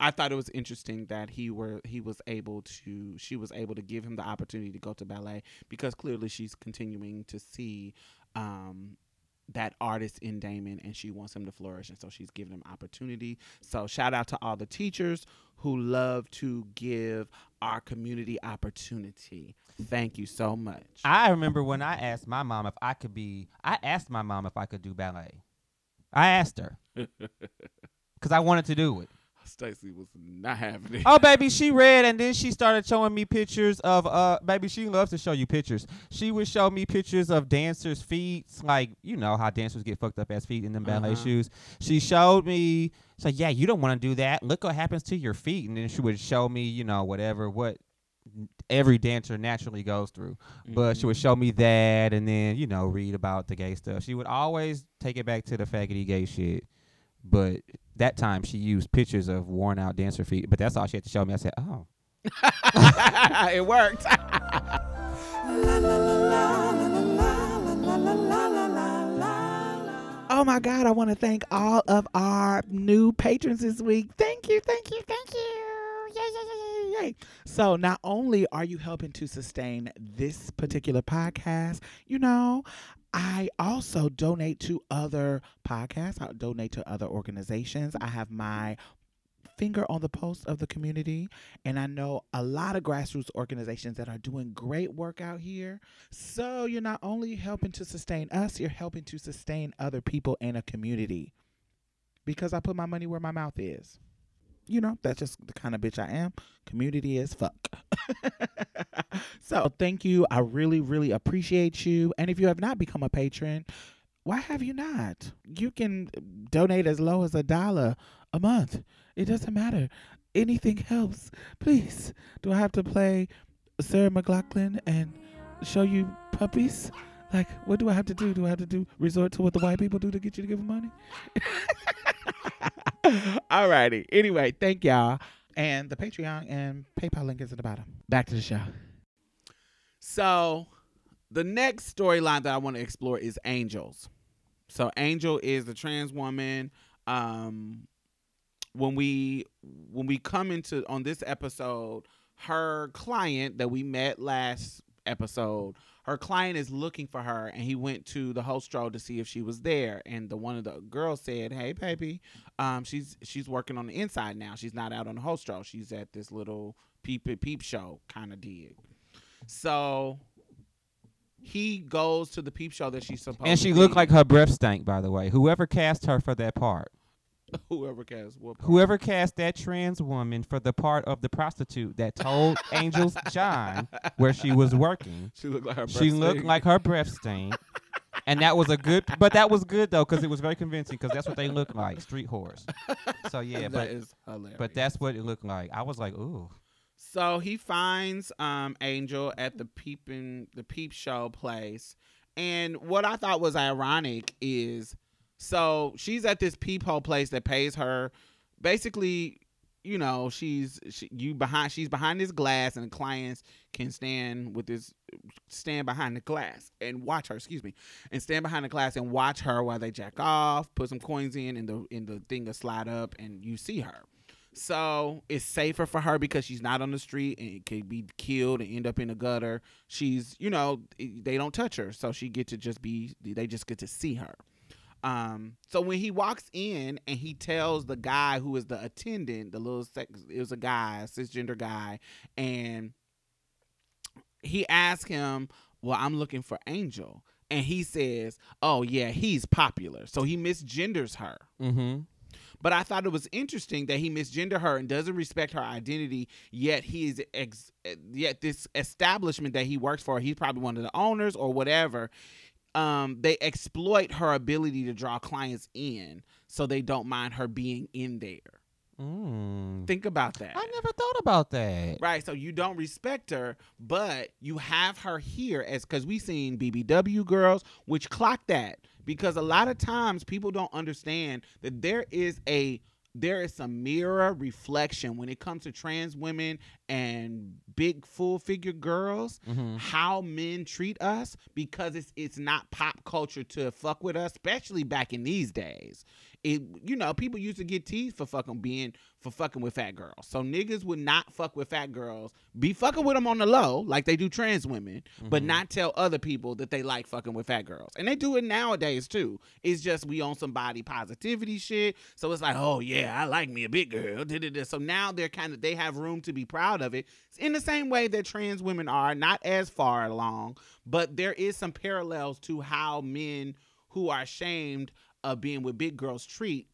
I thought it was interesting that he were he was able to she was able to give him the opportunity to go to ballet because clearly she's continuing to see um that artist in Damon and she wants him to flourish and so she's giving him opportunity. So shout out to all the teachers who love to give our community opportunity. Thank you so much. I remember when I asked my mom if I could be. I asked my mom if I could do ballet. I asked her <laughs> because I wanted to do it. Stacy was not having it. Oh, baby, she read and then she started showing me pictures of uh, baby. She loves to show you pictures. She would show me pictures of dancers' feet, like you know how dancers get fucked up ass feet in them ballet Uh-huh. shoes. She showed me, so yeah, you don't want to do that. Look what happens to your feet, and then she would show me, you know, whatever what every dancer naturally goes through. But she would Mhm. show me that, and then you know read about the gay stuff. She would always take it back to the faggoty gay shit. But that time she used pictures of worn out dancer feet. But that's all she had to show me. I said, oh. <laughs> it worked. <laughs> Oh my God, I want to thank all of our new patrons this week. Thank you, thank you, thank you. Yay, yay, yay, yay, yay. So, not only are you helping to sustain this particular podcast, you know, I also donate to other podcasts, I donate to other organizations. I have my finger on the pulse of the community. And I know a lot of grassroots organizations that are doing great work out here. So you're not only helping to sustain us, you're helping to sustain other people in a community. Because I put my money where my mouth is. You know, that's just the kind of bitch I am. Community is fuck. <laughs> so thank you. I really, really appreciate you. And if you have not become a patron, why have you not? You can donate as low as a dollar a month. It doesn't matter. Anything helps. Please. Do I have to play Sarah McLachlan and show you puppies? Like, what do I have to do? Do I have to do resort to what the white people do to get you to give them money? <laughs> All righty. Anyway, thank y'all. And the Patreon and PayPal link is at the bottom. Back to the show. So, the next storyline that I want to explore is Angels. So, Angel is the trans woman. Um, when we when we come into on this episode, her client that we met last episode, her client is looking for her, and he went to the hostro to see if she was there. And the one of the girls said, "Hey, baby, um, she's she's working on the inside now. She's not out on the hostro. She's at this little peep peep show kind of dig." So he goes to the peep show that she's supposed. And she looked like her breath stank, by the way. Whoever cast her for that part, <laughs> whoever cast what. part. whoever cast that trans woman for the part of the prostitute that told <laughs> Angel's John where she was working, She looked like her. she breath looked stink. like her breath stank. And that was a good, but that was good though, because it was very convincing. Because that's what they look like, street whores. So <laughs> yeah, That but is hilarious. but that's what it looked like. I was like, ooh, So he finds um Angel at the peeping the peep show place. And what I thought was ironic is so she's at this peephole place that pays her basically you know she's she, you behind she's behind this glass and the clients can stand with this stand behind the glass and watch her excuse me and stand behind the glass and watch her while they jack off put some coins in and the in the thing will slide up and you see her so it's safer for her because she's not on the street and could be killed and end up in the gutter. She's, you know, they don't touch her, so she get to just be. They just get to see her. Um, so when he walks in and he tells the guy who is the attendant, the little sex, it was a guy, a cisgender guy, and he asks him, "Well, I'm looking for Angel," and he says, "Oh yeah, he's popular," so he misgenders her. mm-hmm. But I thought it was interesting that he misgender her and doesn't respect her identity. Yet he is ex- yet this establishment that he works for, he's probably one of the owners or whatever. Um, they exploit her ability to draw clients in, so they don't mind her being in there. Mm. Think about that. I never thought about that. Right, so you don't respect her, but you have her here as because we seen BBW girls, which clock that because a lot of times people don't understand that there is a there is some mirror reflection when it comes to trans women and big full figure girls Mm-hmm. how men treat us because it's it's not pop culture to fuck with us, especially back in these days. It you know people used to get teased for fucking being for fucking with fat girls. So niggas would not fuck with fat girls, be fucking with them on the low like they do trans women, but Mhm. not tell other people that they like fucking with fat girls. And they do it nowadays too. It's just we on some body positivity shit. So it's like, oh yeah, I like me a big girl. So now they're kind of they have room to be proud of it in the same way that trans women are, not as far along, but there is some parallels to how men who are ashamed of being with big girls treat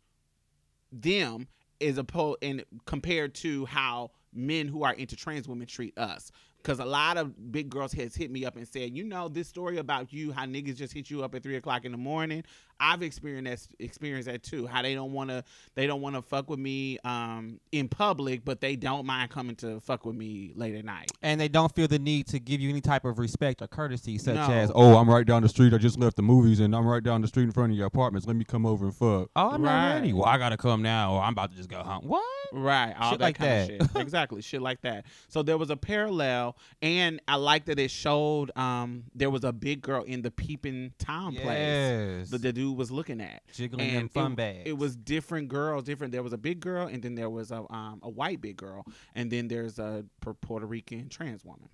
them is opposed and compared to how men who are into trans women treat us. Because a lot of big girls has hit me up and said, you know, this story about you, how niggas just hit you up at three o'clock in the morning. I've experienced that, experienced that too. How they don't want to, they don't want to fuck with me um, in public, but they don't mind coming to fuck with me late at night. And they don't feel the need to give you any type of respect or courtesy, such No. as, "Oh, I'm right down the street. I just left the movies, and I'm right down the street in front of your apartments. Let me come over and fuck." Oh, I'm Right. not ready. Well, I gotta come now, or I'm about to just go home. What? Right, all Shit that like kind that. of shit. <laughs> exactly, shit like that. So there was a parallel, and I like that it showed um there was a big girl in the peeping tom place yes. the dude was looking at. Jiggling them And fun it, bags. it was different girls, different. There was a big girl, and then there was a um a white big girl, and then there's a Puerto Rican trans woman.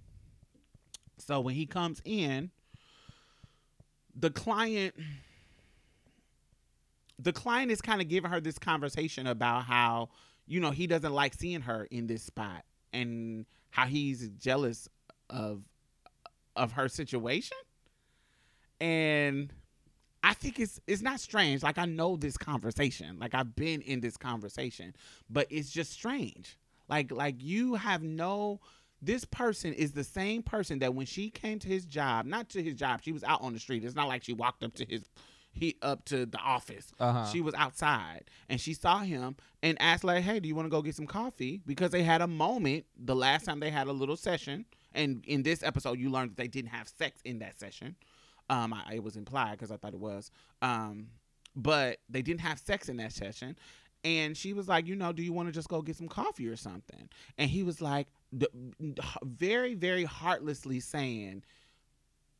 So when he comes in, the client the client is kind of giving her this conversation about how you know he doesn't like seeing her in this spot and how he's jealous of of her situation and i think it's it's not strange like i know this conversation like i've been in this conversation but it's just strange like like you have no this person is the same person that when she came to his job not to his job she was out on the street it's not like she walked up to his he up to the office uh-huh. she was outside and she saw him and asked like, "Hey, do you want to go get some coffee?" Because they had a moment the last time they had a little session, and in this episode, you learned that they didn't have sex in that session. Um, I, it was implied because I thought it was. Um, but they didn't have sex in that session, and she was like, "You know, do you want to just go get some coffee or something?" And he was like, very, very heartlessly saying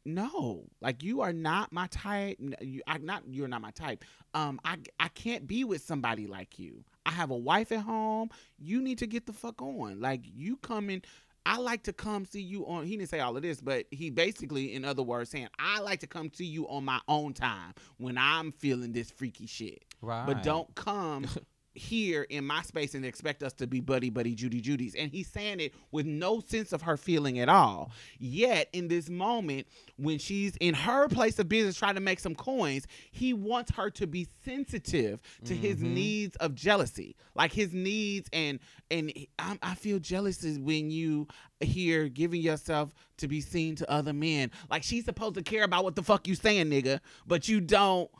no like you are not my type you I not you're not my type um I I can't be with somebody like you I have a wife at home you need to get the fuck on like you coming I like to come see you on. He didn't say all of this, but he basically, in other words, saying I like to come to you on my own time when I'm feeling this freaky shit. Right. But don't come <laughs> here in my space and expect us to be buddy buddy Judy Judy's. And he's saying it with no sense of her feeling at all. Yet in this moment, when she's in her place of business trying to make some coins, he wants her to be sensitive to his Mhm. needs of jealousy, like his needs and and I, I feel jealous is when you here giving yourself to be seen to other men. Like she's supposed to care about what the fuck you saying, nigga, but you don't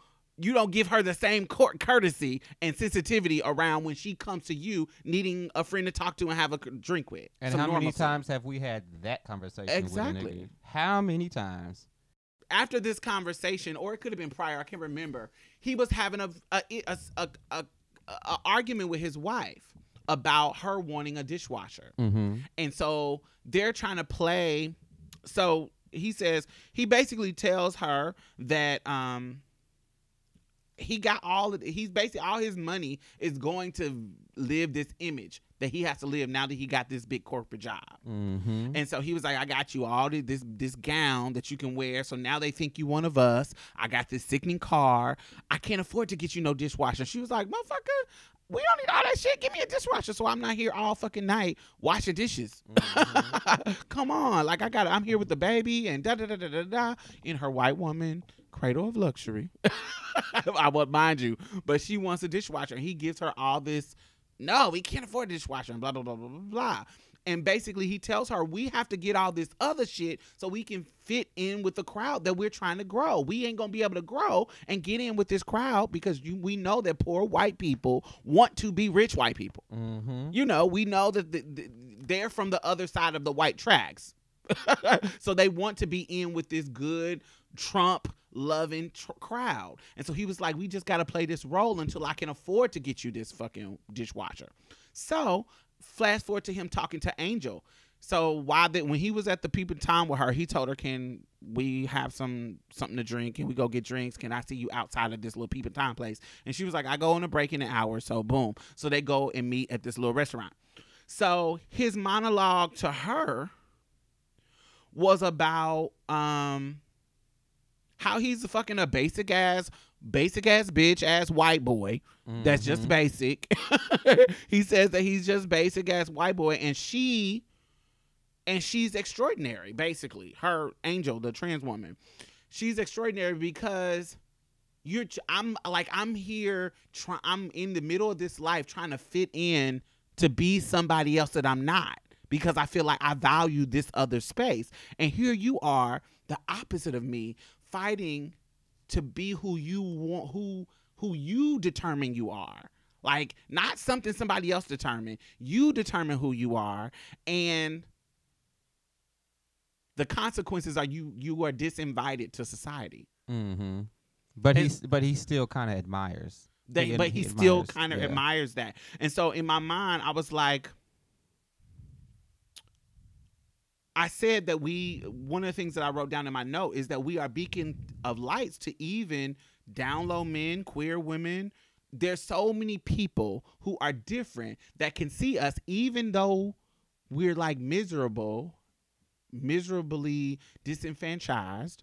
you don't give her the same court courtesy and sensitivity around when she comes to you needing a friend to talk to and have a drink with. And how many times have we had that conversation? Exactly. How many times? After this conversation, or it could have been prior, I can't remember. He was having a a, a, a, a, a argument with his wife about her wanting a dishwasher. Mm-hmm. And so they're trying to play. So he says he basically tells her that um he got all of he's basically all his money is going to live this image that he has to live now that he got this big corporate job. Mm-hmm. And so he was like, I got you all this, this gown that you can wear. So now they think you one of us. I got this sickening car. I can't afford to get you no dishwasher. She was like, motherfucker, we don't need all that shit. Give me a dishwasher so I'm not here all fucking night washing dishes. <laughs> Come on. Like I got I'm here with the baby and da da da da da da in her white woman cradle of luxury. <laughs> I would mind you. But she wants a dishwasher and he gives her all this no, we can't afford a dishwasher and blah blah blah blah blah blah. And basically, he tells her we have to get all this other shit so we can fit in with the crowd that we're trying to grow. We ain't gonna be able to grow and get in with this crowd because you, we know that poor white people want to be rich white people. Mm-hmm. You know, we know that the, the, they're from the other side of the white tracks, <laughs> so they want to be in with this good Trump loving tr- crowd. And so he was like, "We just got to play this role until I can afford to get you this fucking dishwasher." So flash forward to him talking to Angel. So why that when he was at the people time with her, he told her, "Can we have some something to drink? Can we go get drinks? Can I see you outside of this little people time place?" And she was like, "I go on a break in an hour." So boom. So they go and meet at this little restaurant. So his monologue to her was about um how he's a fucking a basic ass basic ass bitch ass white boy that's just Mhm. basic. <laughs> he says that he's just basic ass white boy, and she, and she's extraordinary. Basically, her angel, the trans woman, she's extraordinary because you're. I'm like I'm here. Try, I'm in the middle of this life trying to fit in to be somebody else that I'm not because I feel like I value this other space, and here you are, the opposite of me, fighting to be who you want, who who you determine you are. Like not something somebody else determine. You determine who you are and the consequences are you you are disinvited to society. Mm-hmm. But And- he's but he still kind of admires. They, but he he, still kind of yeah. admires that. And so in my mind, I was like, I said that we, one of the things that I wrote down in my note is that we are beacon of lights to even down low men, queer women. There's so many people who are different that can see us, even though we're like miserable, miserably disenfranchised.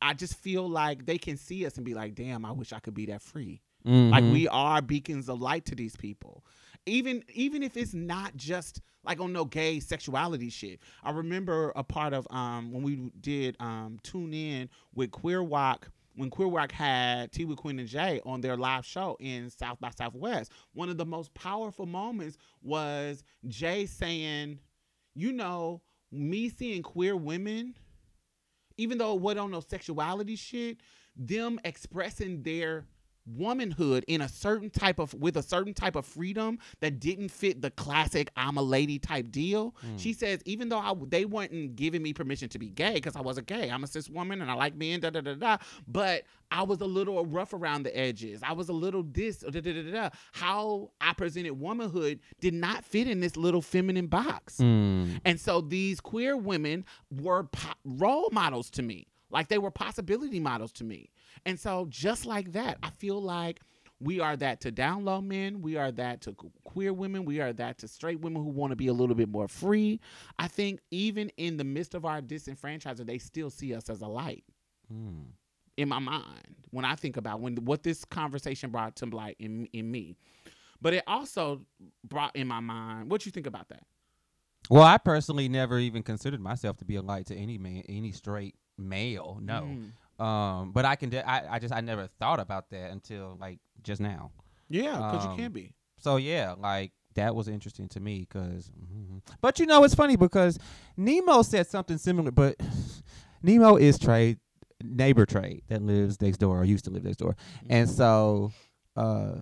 I just feel like they can see us and be like, damn, I wish I could be that free like Mhm. we are beacons of light to these people even even if it's not just like on no gay sexuality shit. I remember a part of um when we did um tune in with queer walk when queer walk had t with queen and jay on their live show in south by southwest. One of the most powerful moments was jay saying you know me seeing queer women even though it wasn't on no sexuality shit, them expressing their womanhood in a certain type of with a certain type of freedom that didn't fit the classic I'm a lady type deal. Mm. She says even though I, they weren't giving me permission to be gay because I wasn't gay, I'm a cis woman and I like men, da da da da. But I was a little rough around the edges. I was a little this, da da da da. da. How I presented womanhood did not fit in this little feminine box. Mm. And so these queer women were po- role models to me. Like they were possibility models to me. And so just like that, I feel like We are that to down low men. We are that to queer women. We are that to straight women who want to be a little bit more free. I think even in the midst of our disenfranchisement, they still see us as a light Mm. in my mind when I think about when what this conversation brought to light in in me. But it also brought in my mind. What you think about that? Well, I personally never even considered myself to be a light to any man, any straight male. No. Mm. Um, but I can. De- I, I just I never thought about that until like just now. Yeah, because Um, you can be. So yeah, like that was interesting to me because. But you know, it's funny because Nemo said something similar, but <sighs> Nemo is trade neighbor trade that lives next door or used to live next door, and so uh,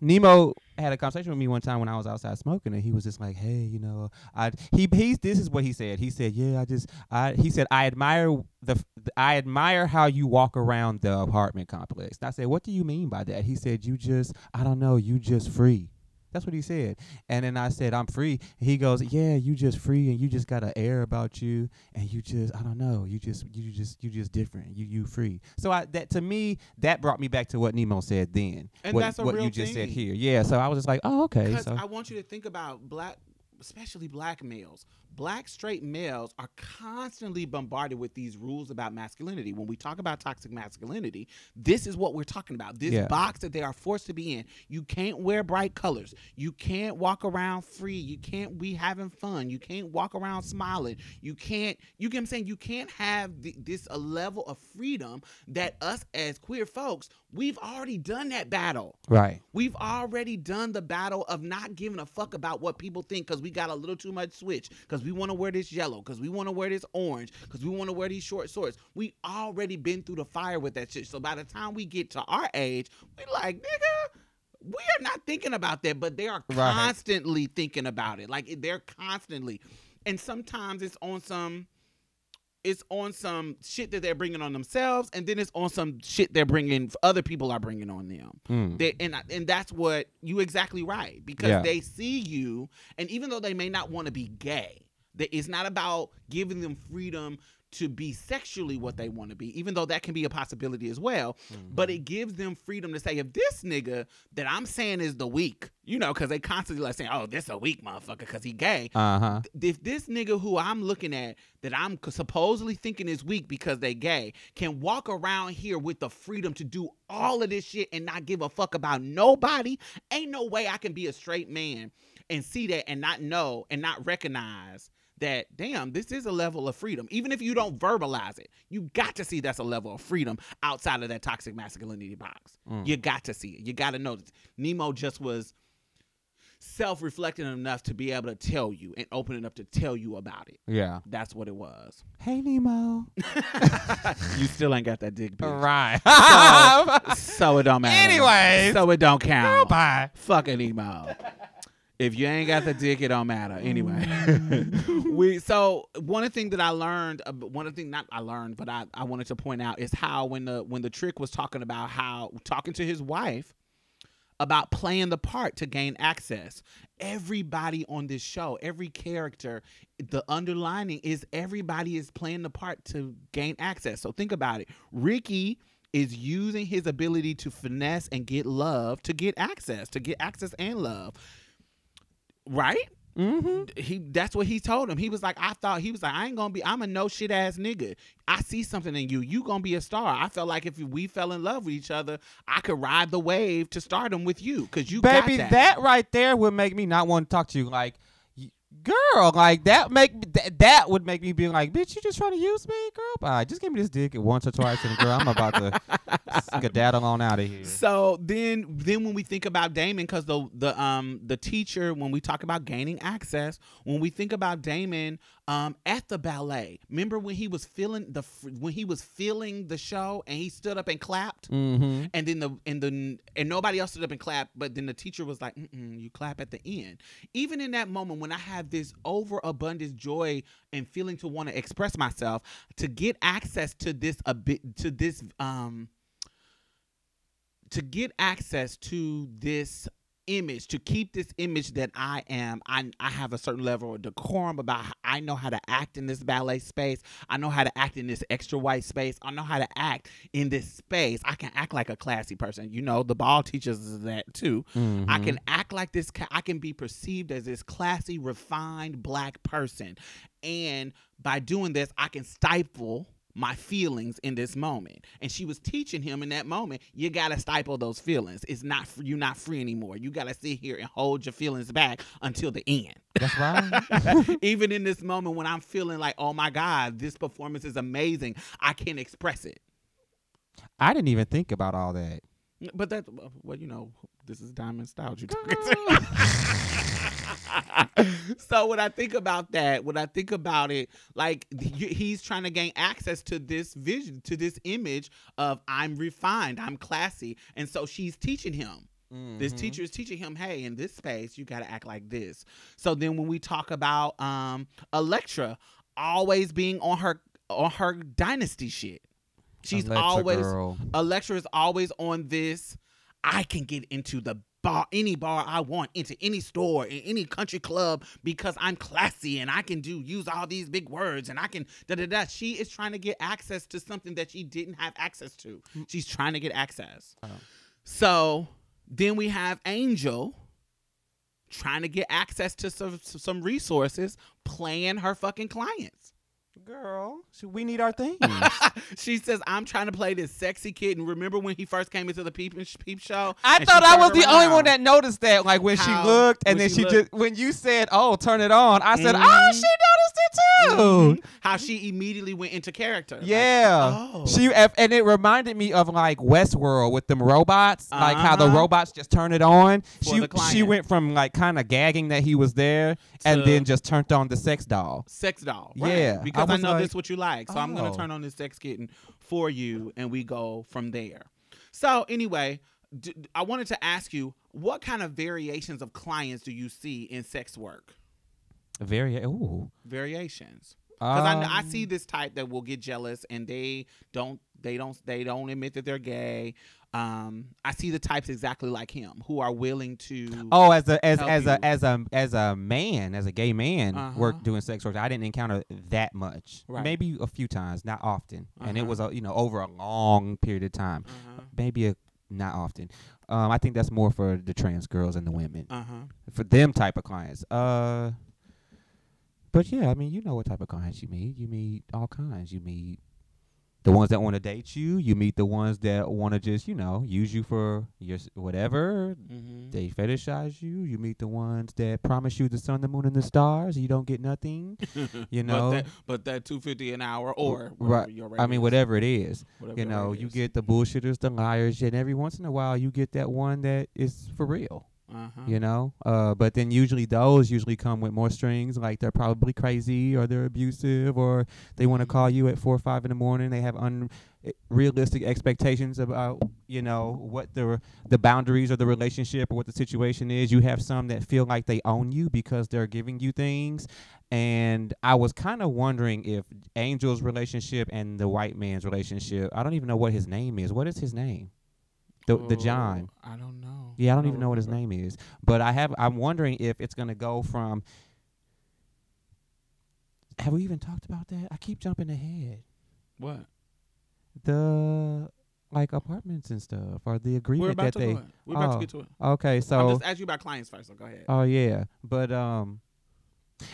Nemo had a conversation with me one time when I was outside smoking, and he was just like, "Hey, you know, I he he's this is what he said. He said, yeah, I just I he said I admire the, I admire how you walk around the apartment complex. And I said, what do you mean by that? He said, you just I don't know, you just free. That's what he said. And then I said, I'm free. He goes, Yeah, you just free and you just got an air about you and you just I don't know, you just you just you just different. You you free. So I that to me, that brought me back to what Nemo said then. And what, that's a what real you just said here. Yeah. So I was just like, Oh, okay. Because So I want you to think about black, especially black males. Black straight males are constantly bombarded with these rules about masculinity. When we talk about toxic masculinity, this is what we're talking about. This Yeah. box that they are forced to be in. You can't wear bright colors. You can't walk around free. You can't be having fun. You can't walk around smiling. You can't. You get what I'm saying? You can't have th- this a level of freedom that us as queer folks we've already done that battle. Right. We've already done the battle of not giving a fuck about what people think because we got a little too much switch, because we want to wear this yellow, because we want to wear this orange, because we want to wear these short shorts. We already been through the fire with that shit. So by the time we get to our age, we like, nigga, we are not thinking about that, but they are Right. constantly thinking about it. Like they're constantly. And sometimes it's on some it's on some shit that they're bringing on themselves, and then it's on some shit they're bringing. Other people are bringing on them. Mm. They, and and that's what you exactly right because Yeah. they see you, and even though they may not want to be gay, that it's not about giving them freedom to be sexually what they want to be, even though that can be a possibility as well. But Mm-hmm. it gives them freedom to say, if this nigga that I'm saying is the weak, you know, because they constantly like saying, oh, this a weak motherfucker because he gay Uh huh. if this nigga who I'm looking at that I'm supposedly thinking is weak because they gay can walk around here with the freedom to do all of this shit and not give a fuck about nobody, ain't no way I can be a straight man and see that and not know and not recognize that damn this is a level of freedom even if you don't verbalize it you got to see that's a level of freedom outside of that toxic masculinity box Mm. you got to see it you got to know that nemo just was self-reflecting enough to be able to tell you and open it up to tell you about it. Yeah. That's what it was. Hey Nemo. <laughs> you still ain't got that dick, bitch. Right. So it don't <laughs> matter. Anyways. so it don't count. Bye. Fucking emo. If you ain't got the dick, it don't matter. Anyway, mm. <laughs> we so one of the things that I learned, one of the things not I learned, but I, I wanted to point out is how when the when the trick was talking about how talking to his wife about playing the part to gain access. Everybody on this show, every character, the underlining is everybody is playing the part to gain access. So think about it. Ricky is using his ability to finesse and get love to get access, to get access and love. Right? Mm-hmm. he that's what he told him. He was like, I thought he was like, I ain't gonna be. I'm a no shit ass nigga. I see something in you. You gonna be a star. I felt like if we fell in love with each other, I could ride the wave to stardom with you because you Baby, got that. right there would make me not want to talk to you. Like, girl, like that make me- that, would make me be like, bitch, you just trying to use me, girl? Bye. Just give me this dick once or twice, and girl, I'm about to skedaddle on out of here. So then, then when we think about Damon, because the the um the teacher, when we talk about gaining access, when we think about Damon um at the ballet, remember when he was feeling the when he was feeling the show and he stood up and clapped. Mm-hmm. And then the and the and nobody else stood up and clapped, but then the teacher was like, Mm-mm, "You clap at the end." Even in that moment, when I have this overabundant joy and feeling to want to express myself, to get access to this a bit to this um to get access to this image to keep this image that I am I I have a certain level of decorum about how I know how to act in this ballet space. I know how to act in this extra white space. I know how to act in this space. I can act like a classy person. You know the ball teaches us that too. I Mhm. can act like this I can be perceived as this classy refined black person. And by doing this I can stifle my feelings in this moment. And she was teaching him in that moment you gotta stifle those feelings. It's not you're not free anymore. You gotta sit here and hold your feelings back until the end. That's right. <laughs> even in this moment when i'm feeling like oh my god this performance is amazing i can't express it. I didn't even think about all that. but that well you know this is diamond style you talking <laughs> to <laughs> so when I think about that, when I think about it, like he's trying to gain access to this vision, to this image of I'm refined, I'm classy, and so she's teaching him. This Mhm. teacher is teaching him, hey, in this space, you got to act like this. So then when we talk about um Elektra always being on her on her dynasty shit, she's Elektra always girl. Elektra is always on this. I can get into the bar, any bar I want, into any store, in any country club because I'm classy and I can do use all these big words and I can da da da. She is trying to get access to something that she didn't have access to. Mm. She's trying to get access. Oh. So then we have Angel trying to get access to some some resources, playing her fucking clients. Girl, should we need our things? <laughs> she says, "I'm trying to play this sexy kid." And remember when he first came into the peep peep show? I thought I was turned the only one that noticed that. Like when How- she looked, and when then she she, looked. just when you said, "Oh, turn it on," I said, "Oh, Mhm. she noticed it too." Mhm. How she immediately went into character. Like, Yeah, oh. she and it reminded me of like Westworld with them robots, like how the Uh-huh. robots just turn it on. For she she went from like kind of gagging that he was there, and then just turned on the sex doll. sex doll. right. Yeah, because I, was know like, this is what you like, so I'm gonna oh. turn on this sex kitten for you, and we go from there. So anyway, d- I wanted to ask you, what kind of variations of clients do you see in sex work? Very ooh. Variations. Because I, I Um, see this type that will get jealous and they don't they don't they don't admit that they're gay. Um, I see the types exactly like him who are willing to. Oh, as a as help as a as a as a man, as a gay man, Uh-huh. work doing sex work. I didn't encounter that much. Right. Maybe a few times, not often. And it Uh-huh. was a, you know over a long period of time. Uh Maybe a, not often. Um, I think that's more for the trans girls and the women. Uh huh. For them type of clients. Uh, but yeah, I mean, you know what type of clients you meet. You meet all kinds. You meet the ones that want to date you. You meet the ones that want to just you know use you for your s- whatever. Mm-hmm. They fetishize you. You meet the ones that promise you the sun, the moon, and the stars. You don't get nothing. <laughs> You know? but that, but that two fifty an hour or Right. whatever your rate I mean, is, whatever it is. whatever You know, you is. get the bullshitters, the liars, and every once in a while you get that one that is for real. Uh-huh. You know, uh, but then usually those usually come with more strings, like they're probably crazy or they're abusive or they want to call you at four or five in the morning. They have unrealistic expectations about you know what the the boundaries of the relationship or what the situation is. You have some that feel like they own you because they're giving you things. And I was kind of wondering if Angel's relationship and the white man's relationship. I don't even know what his name is. What is his name? The the John. Oh, I don't know. Yeah, I don't even know what his name is. But I have I'm wondering if it's gonna go from have we even talked about that? I keep jumping ahead. What? The like apartments and stuff or the We're agreement about that to they. We're about oh, to get to it. Okay, so I'm just asking you about clients first. So go ahead. Oh yeah, but um,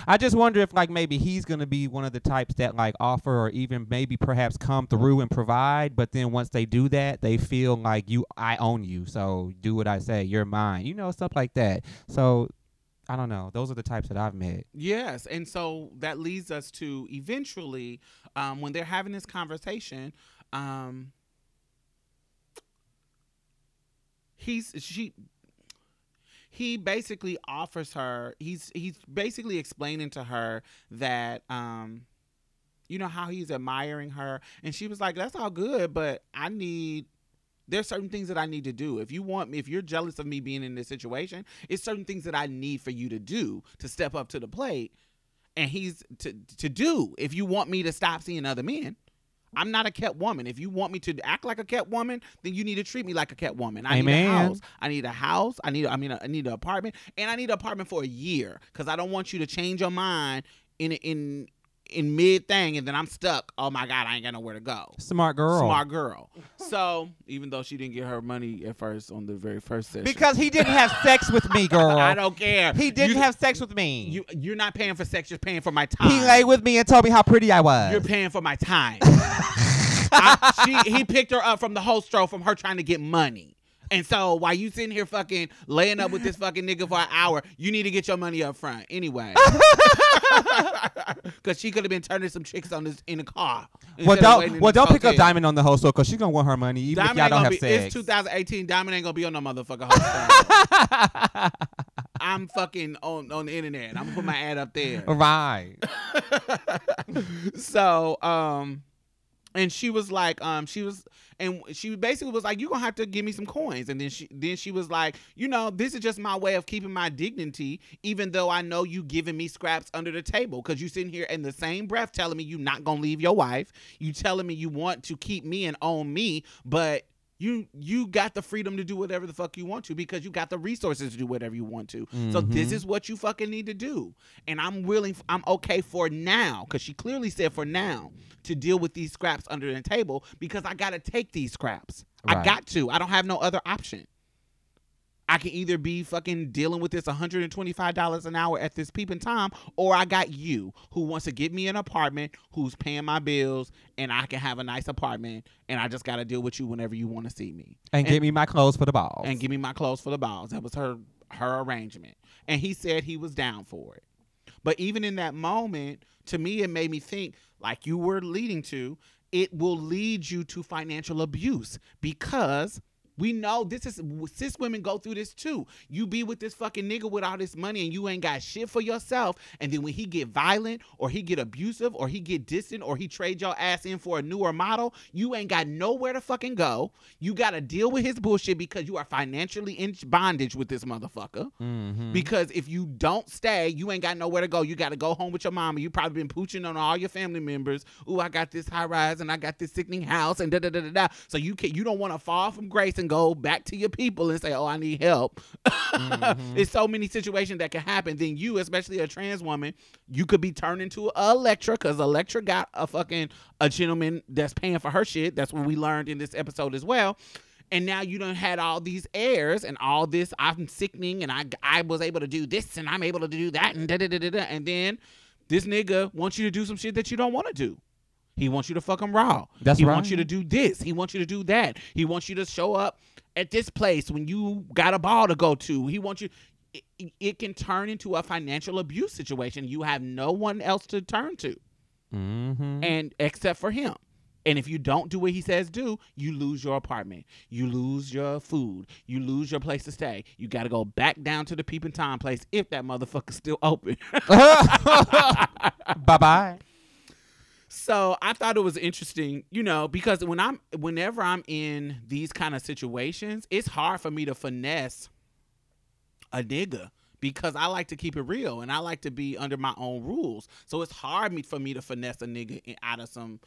I just wonder if like maybe he's gonna be one of the types that like offer or even maybe perhaps come through and provide, but then once they do that, they feel like you I own you, so do what I say, you're mine, you know, stuff like that. So I don't know. Those are the types that I've met. Yes, and so that leads us to eventually, um, when they're having this conversation, um, he's she. He basically offers her. He's he's basically explaining to her that um, you know how he's admiring her, and she was like, "That's all good, but I need." There's certain things that I need to do. If you want me, if you're jealous of me being in this situation, it's certain things that I need for you to do to step up to the plate and he's to to do if you want me to stop seeing other men I'm not a cat woman. If you want me to act like a cat woman, then you need to treat me like a cat woman. I need a house. I need a house. I need. I mean, I need an apartment, and I need an apartment for a year because I don't want you to change your mind in in in mid thing, and then I'm stuck. Oh my god, I ain't got nowhere to go. Smart girl. Smart girl. <laughs> So even though she didn't get her money at first on the very first session, Because he didn't have sex with me, <laughs> girl. I don't care. He didn't You- have sex with me. You you're not paying for sex. You're paying for my time. he lay with me and told me how pretty I was. You're paying for my time. <laughs> I, she, he picked her up from the host stroke from her trying to get money. And so while you sitting here fucking laying up with this fucking nigga for an hour, you need to get your money up front anyway. <laughs> Because she could have been turning some tricks on this in the car. well, instead of waiting don't well don't pick up. Diamond on the whole so because she's gonna want her money even Diamond if y'all don't have be. sex. It's 2018. Diamond ain't gonna be on no motherfucking host. <laughs> I'm fucking on on the internet. I'm gonna put my ad up there. right. <laughs> so um and she was like um she was and she basically was like you're gonna have to give me some coins. And then she then she was like you know this is just my way of keeping my dignity even though i know you giving me scraps under the table because you sitting here in the same breath telling me you're not gonna leave your wife. You telling me you want to keep me and own me but you you got the freedom to do whatever the fuck you want to because you got the resources to do whatever you want to. So this Mhm. is what you fucking need to do. And I'm willing I'm okay for now cuz she clearly said for now to deal with these scraps under the table because I got to take these scraps. I got to. I don't have no other option. I can either be fucking dealing with this $125 an hour at this peeping time, or I got you who wants to get me an apartment, who's paying my bills, and I can have a nice apartment, and I just got to deal with you whenever you want to see me. And, give me my clothes for the balls. And give me my clothes for the balls. That was her her arrangement. And he said he was down for it. But even in that moment, to me, it made me think, like you were leading to, it will lead you to financial abuse because we know this is cis women go through this too. You be with this fucking nigga with all this money and you ain't got shit for yourself. And then when he get violent or he get abusive or he get distant or he trade your ass in for a newer model, you ain't got nowhere to fucking go. You got to deal with his bullshit because you are financially in bondage with this motherfucker. Mhm. Because if you don't stay, you ain't got nowhere to go. You got to go home with your mama. You probably been pooching on all your family members. Ooh, I got this high rise and I got this sickening house and da da da da da. So you can't. you don't want to fall from grace and go back to your people and say, oh, I need help. <laughs> Mhm. It's so many situations that can happen. Then you, especially a trans woman, you could be turned into a Elektra because Elektra got a fucking a gentleman that's paying for her shit. That's what we learned in this episode as well. And now you don't had all these airs and all this. I'm sickening, and I I was able to do this, and I'm able to do that, and da da da da da. And then this nigga wants you to do some shit that you don't want to do. He wants you to fuck him raw. That's he right. wants you to do this. He wants you to do that. He wants you to show up at this place when you got a ball to go to. He wants you. It, it can turn into a financial abuse situation. You have no one else to turn to, Mhm. and except for him. And if you don't do what he says do, you lose your apartment. You lose your food. You lose your place to stay. You got to go back down to the peeping time place if that motherfucker's still open. <laughs> <laughs> bye bye. So I thought it was interesting, you know, because when I'm whenever I'm in these kind of situations, it's hard for me to finesse a nigga because I like to keep it real and I like to be under my own rules. So it's hard me for me to finesse a nigga out of some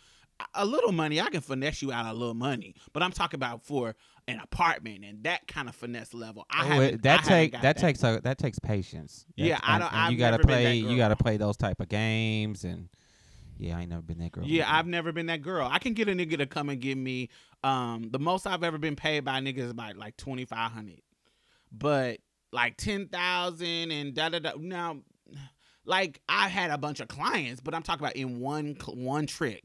a little money. I can finesse you out of a little money, but I'm talking about for an apartment and that kind of finesse level. I Oh, that I take haven't that, takes a that takes patience. Yeah, I don't- and you been that play. You gotta play those type of games, and yeah, I ain't never been that girl. Yeah. I've never been that girl. I can get a nigga to come and give me um the most I've ever been paid by niggas is about like twenty five hundred. But like ten thousand and da da da now like I had a bunch of clients, but I'm talking about in one one trick.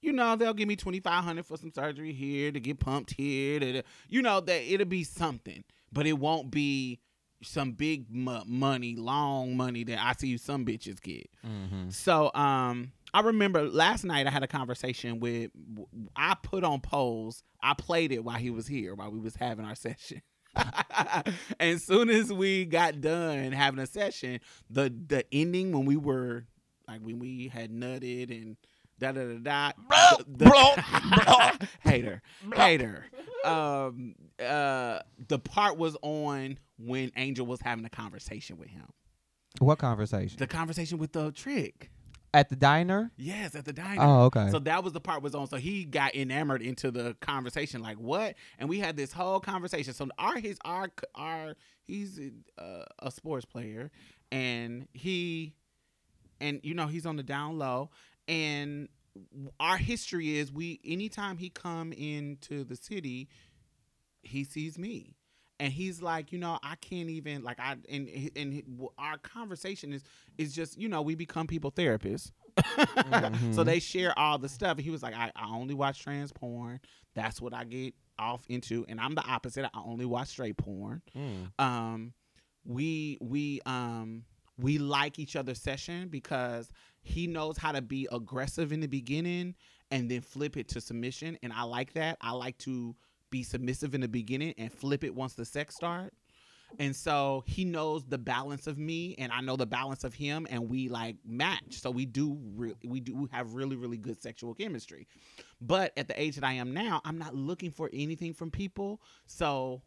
You know, they'll give me twenty five hundred for some surgery here to get pumped here. To, you know that it'll be something, but it won't be some big mo- money, long money that I see some bitches get. Mhm. So um I remember last night I had a conversation with I put on Pose. I played it while he was here while we was having our <laughs> session. and as soon as we got done having a session, the the ending when we were like when we had nutted and da da da da the, the- <laughs> hater hater um uh the part was on when Angel was having a conversation with him. What conversation? The conversation with the trick. At the diner? Yes, at the diner. Oh, okay. So that was the part was on. So he got enamored into the conversation, like what? And we had this whole conversation. So our his our our he's uh, a sports player, and he, and you know he's on the down low, and our history is we anytime he come into the city, he sees me and he's like, you know, I can't even like I and and our conversation is is just you know we become people therapists. <laughs> mm-hmm. So they share all the stuff. he was like, I, I only watch trans porn. That's what I get off into, and I'm the opposite. I only watch straight porn. Mm. Um, we we um we like each other's session because he knows how to be aggressive in the beginning and then flip it to submission, and I like that. I like to be submissive in the beginning and flip it once the sex start. And so he knows the balance of me and I know the balance of him and we like match. So we do re- we do have really really good sexual chemistry. But at the age that I am now, I'm not looking for anything from people. So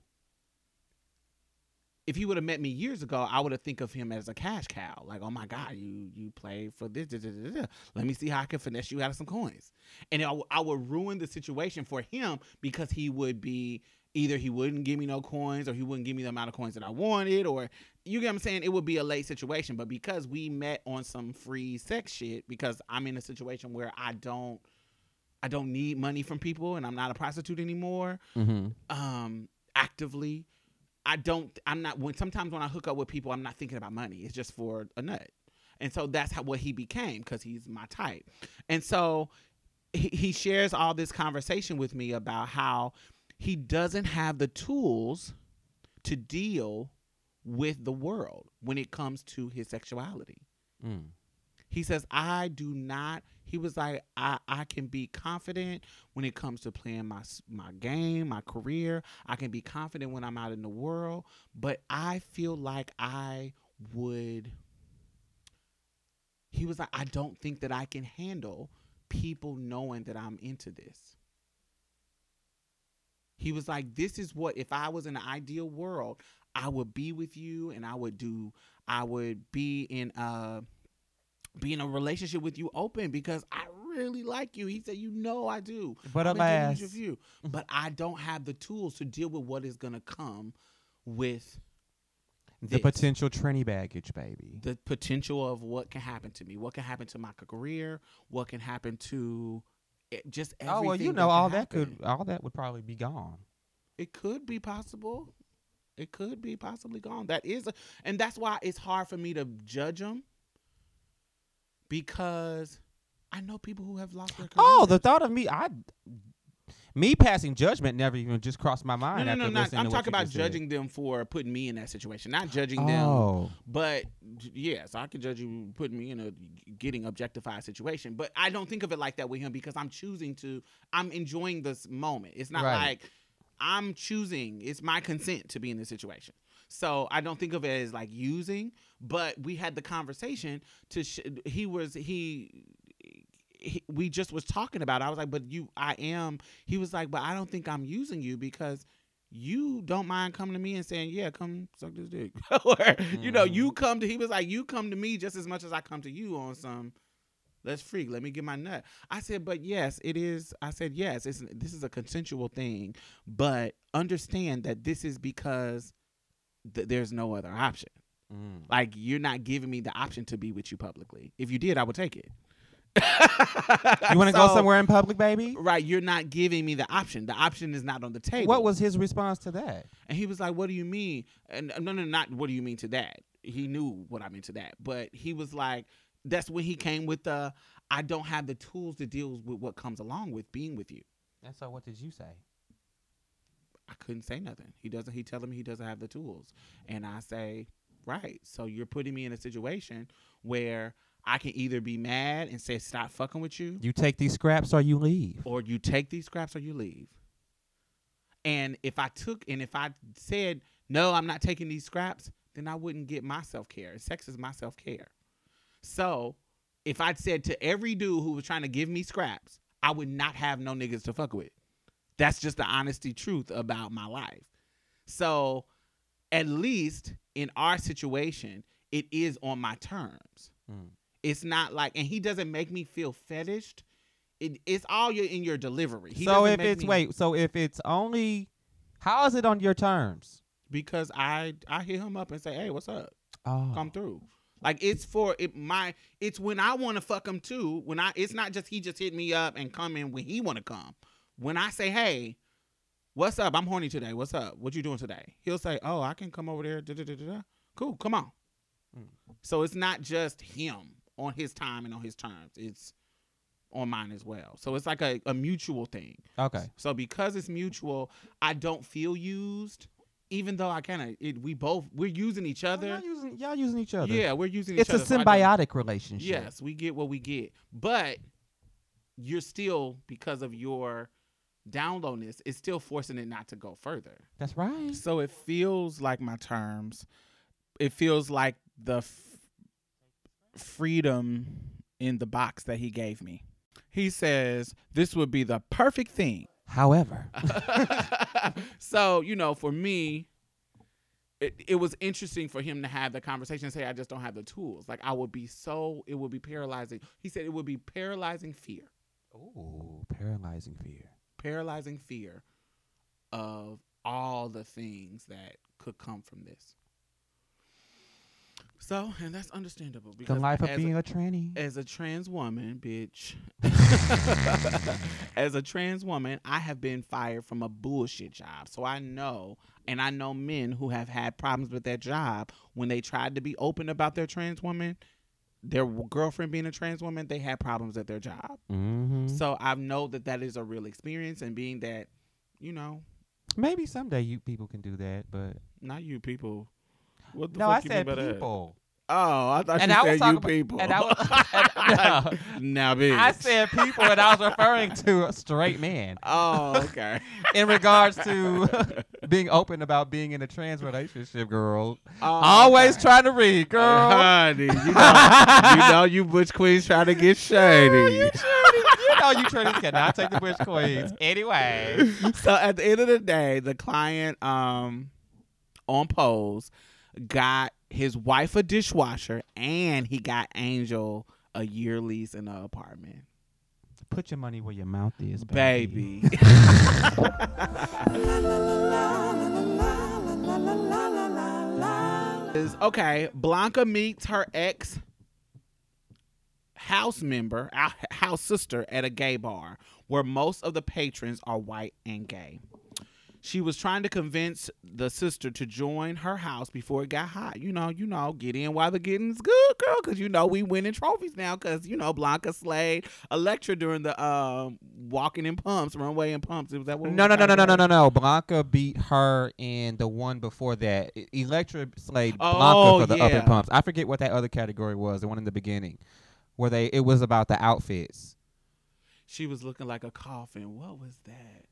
if he would have met me years ago, I would have think of him as a cash cow. Like, oh my God, you you play for this. Da, da, da, Let me see how I can finesse you out of some coins. And I, w- I would ruin the situation for him because he would be either he wouldn't give me no coins or he wouldn't give me the amount of coins that I wanted or you get what I'm saying? It would be a late situation. But because we met on some free sex shit, because I'm in a situation where I don't I don't need money from people and I'm not a prostitute anymore. Mm-hmm. Um, actively I don't. I'm not. When sometimes when I hook up with people, I'm not thinking about money. It's just for a nut, and so that's how what he became because he's my type, and so he, he shares all this conversation with me about how he doesn't have the tools to deal with the world when it comes to his sexuality. Mm. He says, I do not, he was like, I, I can be confident when it comes to playing my, my game, my career. I can be confident when I'm out in the world, but I feel like I would, he was like, I don't think that I can handle people knowing that I'm into this. He was like, This is what, if I was in an ideal world, I would be with you and I would do, I would be in a, be in a relationship with you open because I really like you. He said, you know I do. But alas, you, but I don't have the tools to deal with what is gonna come with the this. potential tranny baggage, baby. The potential of what can happen to me, what can happen to my career, what can happen to it, just everything. Oh well, you know, all that could, all that would probably be gone. It could be possible. It could be possibly gone. That is, a, and that's why it's hard for me to judge them because I know people who have lost their careers. Oh, the thought of me, I, me passing judgment never even just crossed my mind. No, no, no, not, I'm talking about judging said. them for putting me in that situation, not judging oh. them. But yes, I can judge you putting me in a getting objectified situation. But I don't think of it like that with him because I'm choosing to. I'm enjoying this moment. It's not right. like I'm choosing. It's my consent to be in this situation. So I don't think of it as like using, but we had the conversation to sh- he was he, he we just was talking about it. I was like, but you I am he was like, but I don't think I'm using you because you don't mind coming to me and saying, "Yeah, come suck this dick," <laughs> or mm-hmm. you know, you mm-hmm. come to. He was like, "You come to me just as much as I come to you on some." Let's freak. Let me get my nut. I said, but yes, it is. I said, yes, it's, this is a consensual thing, but understand that this is because th- there's no other option. Mm. Like you're not giving me the option to be with you publicly. If you did, I would take it. you want to <laughs> so, go somewhere in public, baby? Right. You're not giving me the option. The option is not on the table. What was his response to that? And he was like, "What do you mean?" And no, no, not what do you mean to that. He knew what I meant to that, but he was like, "That's when he came with the I don't have the tools to deal with what comes along with being with you." And so, what did you say? I couldn't say nothing. He doesn't. He telling me he doesn't have the tools, and I say, right. So you're putting me in a situation where I can either be mad and say stop fucking with you. You take these scraps or you leave. Or you take these scraps or you leave. And if I took and if I said no, I'm not taking these scraps, then I wouldn't get my self care. Sex is my self care. So if I'd said to every dude who was trying to give me scraps, I would not have no niggas to fuck with. That's just the honesty truth about my life. So at least in our situation, it is on my terms. Mm. It's not like, and he doesn't make me feel fetished. It, it's all your in your delivery. He so if it's me- wait, so if it's only, how is it on your terms? because I I hit him up and say, hey, what's up? Oh, Come through. Like it's for it my it's when I want to fuck him too. When I it's not just he just hit me up and come in when he want to come. When I say, hey, what's up? I'm horny today. What's up? What you doing today? He'll say, oh, I can come over there. Da, da, da. Cool, come on. Mm. So it's not just him on his time and on his terms. It's on mine as well. So it's like a, a mutual thing. okay. So because it's mutual, I don't feel used, even though I kind of. We both we're using each Oh, other. y'all using y'all using each other. Yeah, we're using it's each a other. so I don't- symbiotic relationship. Yes, we get what we get, but you're still because of your down lowness, it's still forcing it not to go further. that's right. So it feels like my terms. It feels like the f- freedom in the box that he gave me. He says this would be the perfect thing However, <laughs> so you know, for me, it, it was interesting for him to have the conversation and say, "I just don't have the tools." Like I would be so, it would be paralyzing. He said it would be paralyzing fear, Oh, paralyzing fear. Paralyzing fear of all the things that could come from this. So, and that's understandable Because The life of being a, a tranny. as a trans woman, bitch. <laughs> as a trans woman, I have been fired from a bullshit job. So I know, and I know men who have had problems with their job when they tried to be open about their trans woman, their girlfriend being a trans woman, they had problems at their job. Mm-hmm. So I know that that is a real experience, and being that, you know, Maybe someday you people can do that, but not you people. What the no, I fuck you mean said by that? people. Oh, I thought And you I said talking you about- people. and I was- and- <laughs> now, <laughs> bitch. I said people, and I was referring to a straight man Oh, okay. <laughs> in regards to being open about being in a trans relationship. Girl, Oh, always okay. trying to read, girl. Honey, you know, <laughs> you know you butch queens trying to get shady. you know you trannies cannot take the butch queens anyway. so at the end of the day, the client um on pose got his wife a dishwasher and he got Angel a year lease in an apartment. Put your money where your mouth is, baby. Baby. <laughs> Okay, Blanca meets her ex house member, house sister at a gay bar where most of the patrons are white and gay. She was trying to convince the sister to join her house before it got hot. You know, you know, get in while the getting's good, girl, because you know we winning trophies now. Because you know Blanca slayed Elektra during the um walking in pumps, runway in pumps. Was that what? No, no, no, no, no, no, no, no. Blanca beat her in the one before that. Elektra slayed Oh, Blanca for the up yeah. and pumps. I forget what that other category was. The one in the beginning, where they it was about the outfits. She was looking like a coffin. What was that?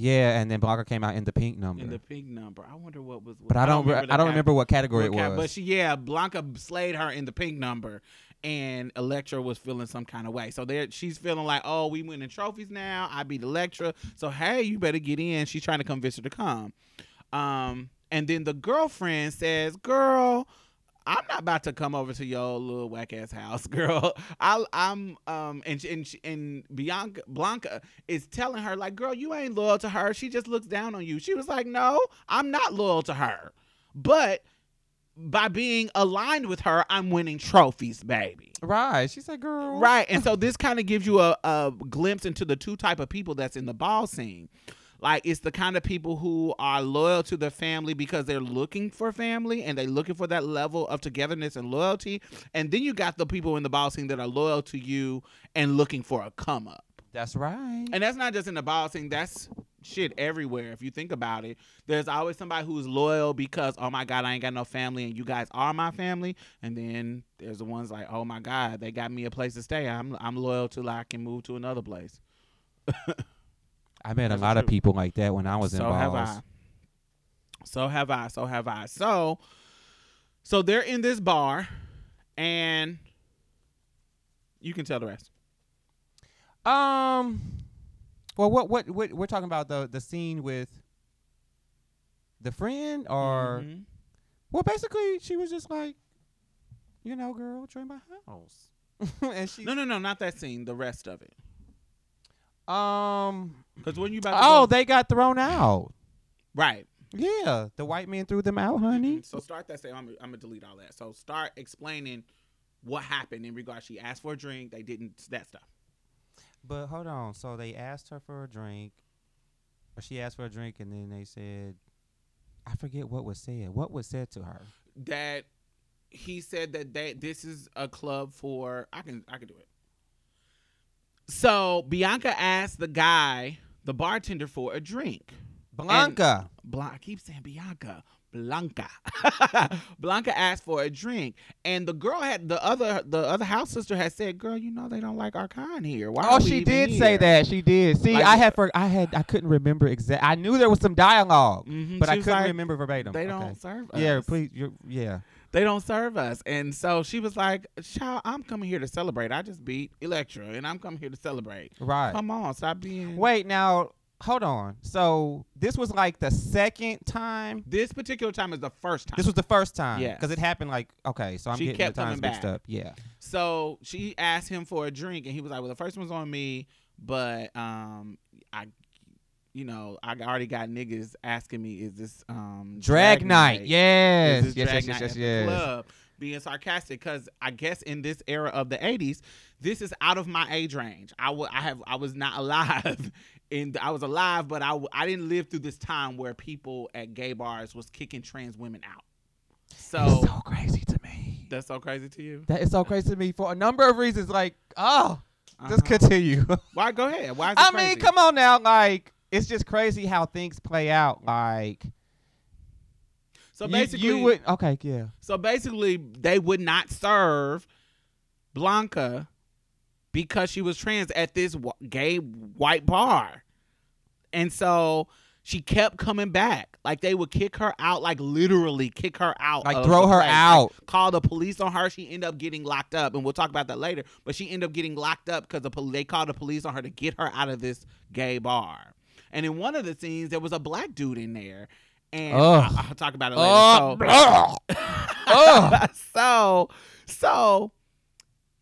Yeah, and then Blanca came out in the pink number. In the pink number. I wonder what was. but I don't, re- the I don't remember what category what it was. But she, yeah, Blanca slayed her in the pink number, and Elektra was feeling some kind of way. So there, she's feeling like, oh, we winning trophies now. I beat Elektra, so hey, you better get in. She's trying to convince her to come. Um, and then the girlfriend says, "Girl." I'm not about to come over to your little whack ass house, <laughs> girl. I, I'm um and and and Bianca Blanca is telling her like, girl, you ain't loyal to her. She just looks down on you. She was like, no, I'm not loyal to her, but by being aligned with her, I'm winning trophies, baby. right? She said, "Girl, Right, and <laughs> so this kind of gives you a, a glimpse into the two type of people that's in the ball scene. Like it's the kind of people who are loyal to their family because they're looking for family and they're looking for that level of togetherness and loyalty. And then you got the people in the ball scene that are loyal to you and looking for a come up. That's right." And that's not just in the ball scene, that's shit everywhere. If you think about it, there's always somebody who's loyal because, oh my God, I ain't got no family and you guys are my family. And then there's the ones like, oh my God, they got me a place to stay. I'm I'm loyal till I can move to another place. <laughs> I met a That's lot of people like that when I was in so have. I. So have I. So have I. So so they're in this bar and you can tell the rest. Um, well, what, what, what, we're talking about the the scene with the friend, or Mhm. well, basically, she was just like, you know, girl, join my house. <laughs> and she No, no, no, not that scene. The rest of it. Um Because when you about to oh go- they got thrown out. right. Yeah, the white man threw them out, honey. So start that. Say I'm. I'm gonna delete all that. So start explaining what happened in regards. She asked for a drink. They didn't. That stuff. But hold on. So they asked her for a drink, or she asked for a drink, and then they said, I forget what was said. What was said to her? That he said that that this is a club for. I can. I can do it. So Bianca asked the guy, the bartender, for a drink. Blanca. Blanca. I keep saying Bianca. Blanca. <laughs> Blanca asked for a drink, and the girl had the other the other house sister had said, "Girl, you know they don't like our kind here. Why?" oh, she did say that. She did. See, Like- I had for I had I couldn't remember exact. I knew there was some dialogue, Mhm. but I couldn't like, remember verbatim. They Okay. don't serve us. Yeah, please. You're, yeah. They don't serve us, and so she was like, "Child, I'm coming here to celebrate. I just beat Elektra, and I'm coming here to celebrate. Right. Come on, stop being." Wait, now hold on. So this was like the second time. This particular time is the first time. This was the first time. Yeah, Because it happened like okay, so I'm She getting kept the times coming mixed back. up. Yeah. So she asked him for a drink, and he was like, "Well, the first one's on me, but um, I, you know, I already got niggas asking me, is this um Drag, night. Is Yes. this Yes, drag yes, yes, night yes, yes. club?" Being sarcastic, because I guess in this era of the '80s, this is out of my age range. I wa- I have, I was not <laughs> alive. In I was alive, but I, w- I didn't live through this time where people at gay bars was kicking trans women out. So, It's so crazy to me. that's so crazy to you. That is so crazy to me for a number of reasons. Like, oh, just Uh-huh. continue. <laughs> Why? Go ahead. Why? Is it I crazy? mean, come on now. Like, it's just crazy how things play out. Like, So basically, you, would okay, yeah. So basically, they would not serve Blanca because she was trans at this gay white bar. And so she kept coming back. Like they would kick her out, like literally kick her out. Like throw her place. Like, out. call the police on her. She ended up getting locked up, and we'll talk about that later. But she ended up getting locked up because the pol- they called the police on her to get her out of this gay bar. And in one of the scenes, there was a black dude in there, and Ugh. I- I'll talk about it later. Oh, so, <laughs> so, so.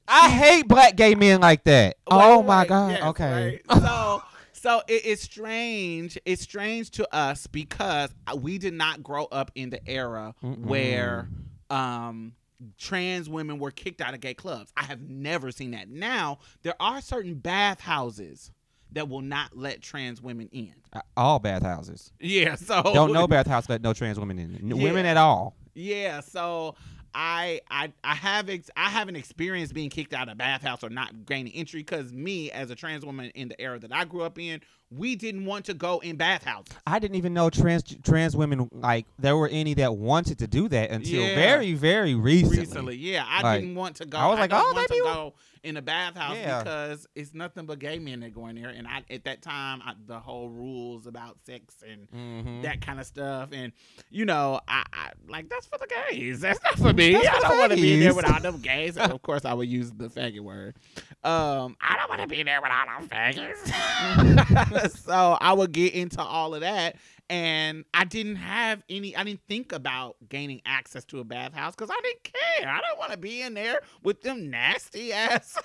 I hate black gay men like that. oh wait, my wait, god. yes, okay. right. <laughs> So, so it is strange. It's strange to us because we did not grow up in the era where um trans women were kicked out of gay clubs. I have never seen that. Now, there are certain bathhouses that will not let trans women in. Uh, All bathhouses. Yeah, <laughs> so Don't know bathhouse let no trans women in. N- Women at all. Yeah, so I I I have ex- I haven't experienced being kicked out of a bathhouse or not gaining entry because me as a trans woman in the era that I grew up in, we didn't want to go in bathhouses. I didn't even know trans trans women like there were any that wanted to do that until Yeah. very very recently. Recently, yeah, I Like, didn't want to go. I was like, don't oh, they be- go in a bathhouse Yeah. because it's nothing but gay men that go in there, and I at that time I, the whole rules about sex and Mhm. that kind of stuff. And you know, I, I like that's for the gays. That's not for me. That's I don't want to be in there with all them <laughs> gays. And of course, I would use the faggot word. Um, I don't want to be there with all them faggots. <laughs> <laughs> so I would get into all of that. And I didn't have any. I didn't think about gaining access to a bathhouse because I didn't care. I don't want to be in there with them nasty ass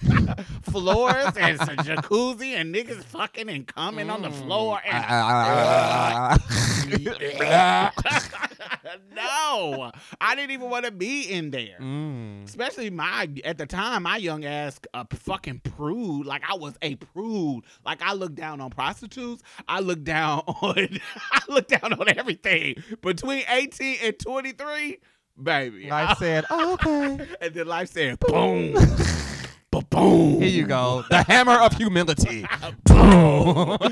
floors and some jacuzzi and niggas fucking and coming on the floor. And Ah, ah, ah, ah, ah. <laughs> no, I didn't even want to be in there. Mm. Especially my at the time, my young ass a fucking prude. Like I was a prude. Like I looked down on prostitutes. I looked down <laughs> on I looked down on everything between eighteen and twenty three. Baby, Life said, oh, okay. <laughs> and then life said, boom, boom. Here you go. The hammer of humility. <laughs> Boom. <laughs>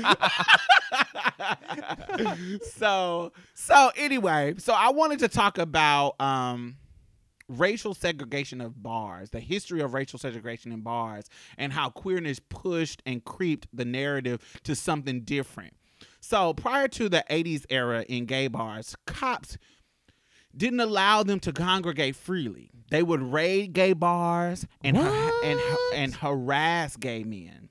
so so anyway, so I wanted to talk about um racial segregation of bars, the history of racial segregation in bars, and how queerness pushed and creeped the narrative to something different. So prior to the 80s era in gay bars, cops didn't allow them to congregate freely. They would raid gay bars and and and harass gay men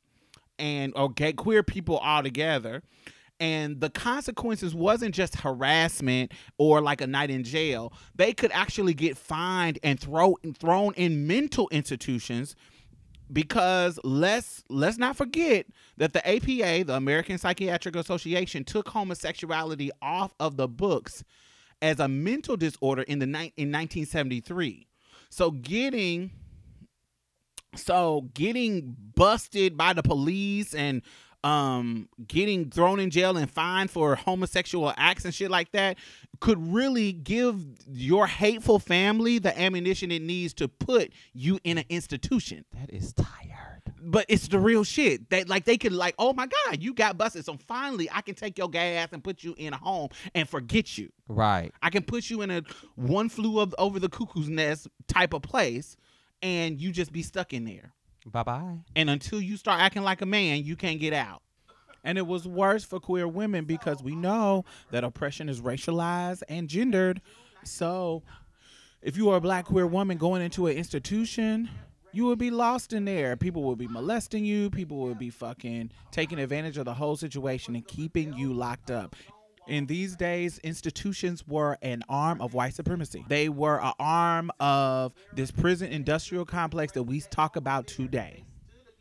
and or gay queer people altogether. And the consequences wasn't just harassment or like a night in jail. They could actually get fined and throw thrown in mental institutions because let's let's not forget that the APA, the American Psychiatric Association, took homosexuality off of the books as a mental disorder in the ni- in 1973. So getting so getting busted by the police and um getting thrown in jail and fined for homosexual acts and shit like that could really give your hateful family the ammunition it needs to put you in an institution That is tired. But it's the real shit. They like they could like, oh my god, you got busted. So finally, I can take your gas and put you in a home and forget you. Right. I can put you in a one flew of over the cuckoo's nest type of place, and you just be stuck in there. Bye bye. And until you start acting like a man, you can't get out. And it was worse for queer women because we know that oppression is racialized and gendered. So if you are a black queer woman going into an institution, you would be lost in there. People would be molesting you. People would be fucking taking advantage of the whole situation and keeping you locked up. In these days, institutions were an arm of white supremacy. They were an arm of this prison industrial complex that we talk about today.